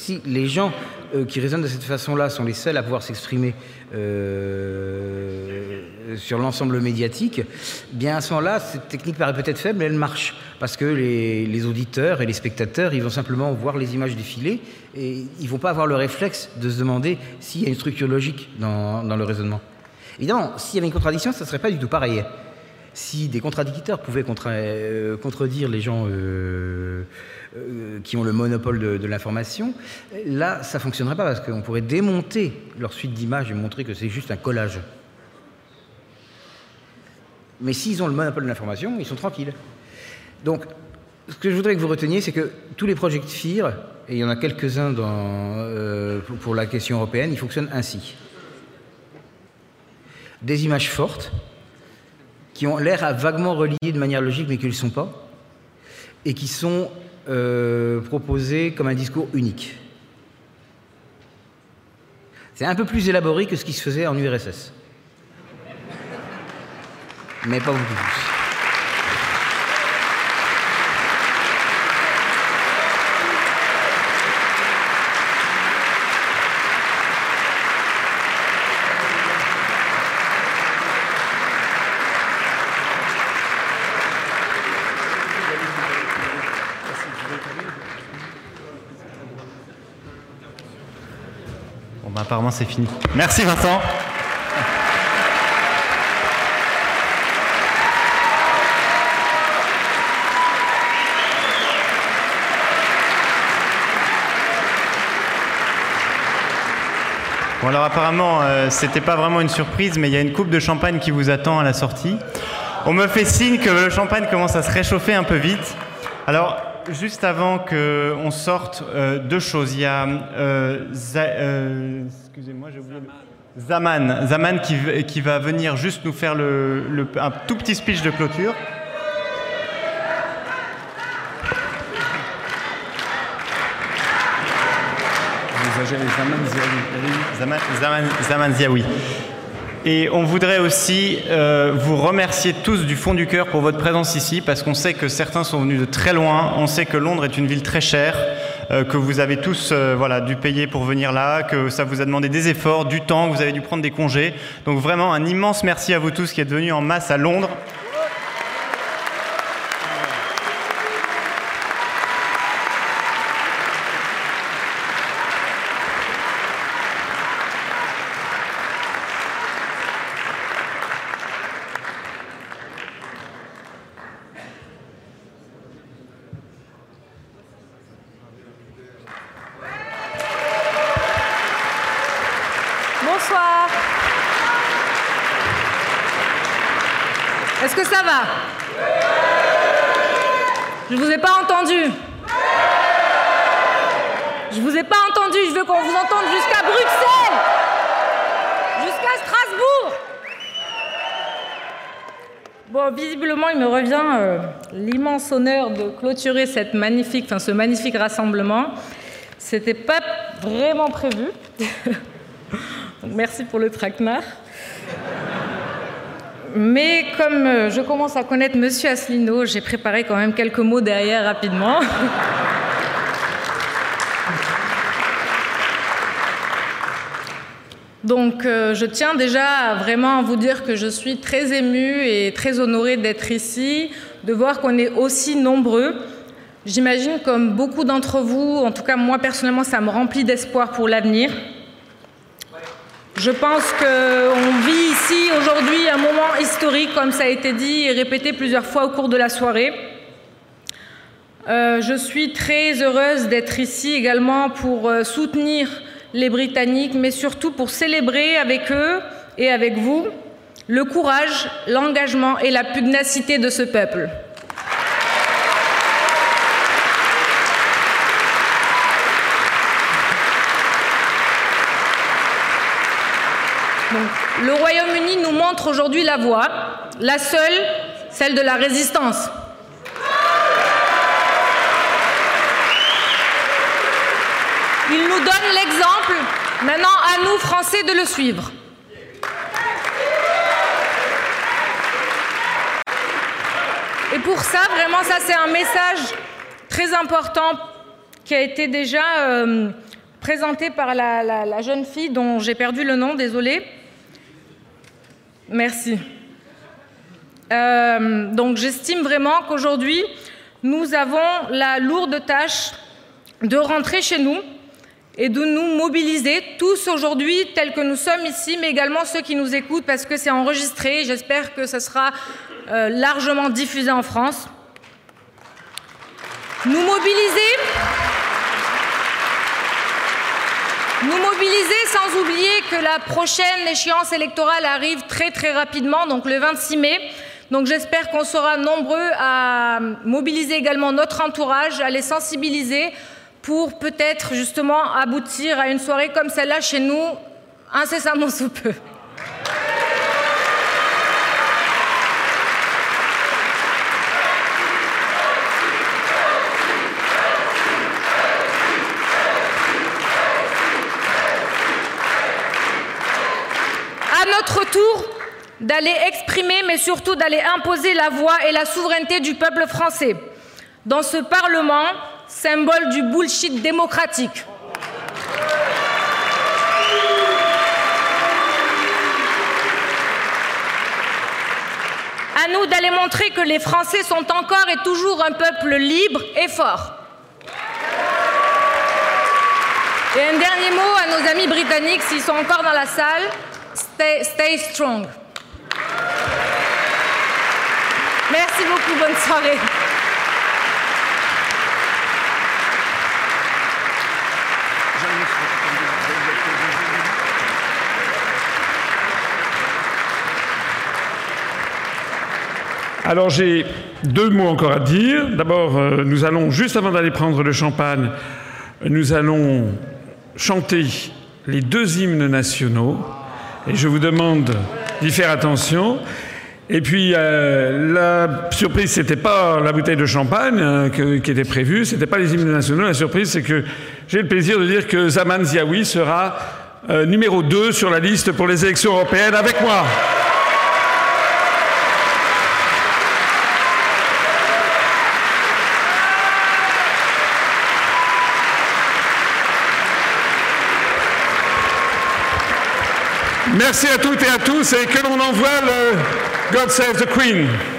si les gens euh, qui raisonnent de cette façon-là sont les seuls à pouvoir s'exprimer euh, sur l'ensemble médiatique, bien à ce moment-là, cette technique paraît peut-être faible, mais elle marche. Parce que les, auditeurs et les spectateurs, ils vont simplement voir les images défiler et ils ne vont pas avoir le réflexe de se demander s'il y a une structure logique dans, le raisonnement. Évidemment, s'il y avait une contradiction, ça ne serait pas du tout pareil. Si des contradicteurs pouvaient euh, contredire les gens euh, qui ont le monopole de, l'information, là, ça ne fonctionnerait pas parce qu'on pourrait démonter leur suite d'images et montrer que c'est juste un collage. Mais s'ils ont le monopole de l'information, ils sont tranquilles. Donc, ce que je voudrais que vous reteniez, c'est que tous les projets FIR, et il y en a quelques-uns euh, pour la question européenne, ils fonctionnent ainsi. Des images fortes, qui ont l'air à vaguement reliées de manière logique, mais qui ne le sont pas, et qui sont euh, proposé comme un discours unique. C'est un peu plus élaboré que ce qui se faisait en URSS. Mais pas beaucoup plus. Apparemment c'est fini. Merci Vincent. Bon alors apparemment euh, c'était pas vraiment une surprise mais il y a une coupe de champagne qui vous attend à la sortie. On me fait signe que le champagne commence à se réchauffer un peu vite. Alors juste avant qu'on sorte, euh, deux choses. Il y a. Euh, euh, excusez-moi, j'ai oublié le. Zaman, Zaman qui, qui, va venir juste nous faire le, le, un tout petit speech de clôture. Zaman, Zaman, Zaman Ziaoui. Et on voudrait aussi euh, vous remercier tous du fond du cœur pour votre présence ici, parce qu'on sait que certains sont venus de très loin, on sait que Londres est une ville très chère, euh, que vous avez tous euh, voilà, dû payer pour venir là, que ça vous a demandé des efforts, du temps, que vous avez dû prendre des congés. Donc vraiment un immense merci à vous tous qui êtes venus en masse à Londres. Bonsoir. Est-ce que ça va Je vous ai pas entendu. Je vous ai pas entendu. Je veux qu'on vous entende jusqu'à Bruxelles, jusqu'à Strasbourg. Bon, visiblement, il me revient euh, l'immense honneur de clôturer cette magnifique, enfin, ce magnifique rassemblement. C'était pas vraiment prévu. Merci pour le traquenard. Mais comme euh, je commence à connaître Monsieur Asselineau, j'ai préparé quand même quelques mots derrière rapidement. Donc euh, je tiens déjà vraiment à vous dire que je suis très émue et très honorée d'être ici, de voir qu'on est aussi nombreux. J'imagine comme beaucoup d'entre vous, en tout cas moi personnellement, ça me remplit d'espoir pour l'avenir. Je pense qu'on vit ici aujourd'hui un moment historique, comme ça a été dit et répété plusieurs fois au cours de la soirée. Euh, je suis très heureuse d'être ici également pour euh, soutenir les Britanniques, mais surtout pour célébrer avec eux et avec vous le courage, l'engagement et la pugnacité de ce peuple. Le Royaume-Uni nous montre aujourd'hui la voie, la seule, celle de la résistance. Il nous donne l'exemple, maintenant à nous, Français, de le suivre. Et pour ça, vraiment, ça c'est un message très important qui a été déjà euh, présenté par la, jeune fille dont j'ai perdu le nom, désolée. Merci. Euh, donc j'estime vraiment qu'aujourd'hui, nous avons la lourde tâche de rentrer chez nous et de nous mobiliser tous aujourd'hui tels que nous sommes ici, mais également ceux qui nous écoutent parce que c'est enregistré. J'espère que ce sera euh, largement diffusé en France. Nous mobiliser. Nous mobiliser sans oublier que la prochaine échéance électorale arrive très très rapidement, donc le 26 mai. Donc j'espère qu'on sera nombreux à mobiliser également notre entourage, à les sensibiliser pour peut-être justement aboutir à une soirée comme celle-là chez nous incessamment sous peu. D'aller exprimer, mais surtout d'aller imposer la voix et la souveraineté du peuple français dans ce Parlement, symbole du bullshit démocratique. À nous d'aller montrer que les Français sont encore et toujours un peuple libre et fort. Et un dernier mot à nos amis britanniques, s'ils sont encore dans la salle, stay, stay strong. Merci beaucoup, bonne soirée. Alors j'ai deux mots encore à dire. D'abord, euh, nous allons, juste avant d'aller prendre le champagne, nous allons chanter les deux hymnes nationaux Et je vous demande d'y faire attention. Et puis, euh, la surprise, c'était pas la bouteille de champagne euh, qui était prévue, c'était pas les hymnes nationaux. La surprise, c'est que j'ai le plaisir de dire que Zaman Ziaoui sera euh, numéro 2 sur la liste pour les élections européennes avec moi. Merci à toutes et à tous et que l'on envoie le God Save the Queen.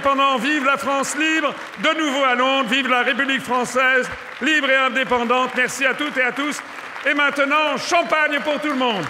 Libre et indépendant, vive la France libre, de nouveau à Londres, vive la République française, libre et indépendante. Merci à toutes et à tous. Et maintenant, champagne pour tout le monde.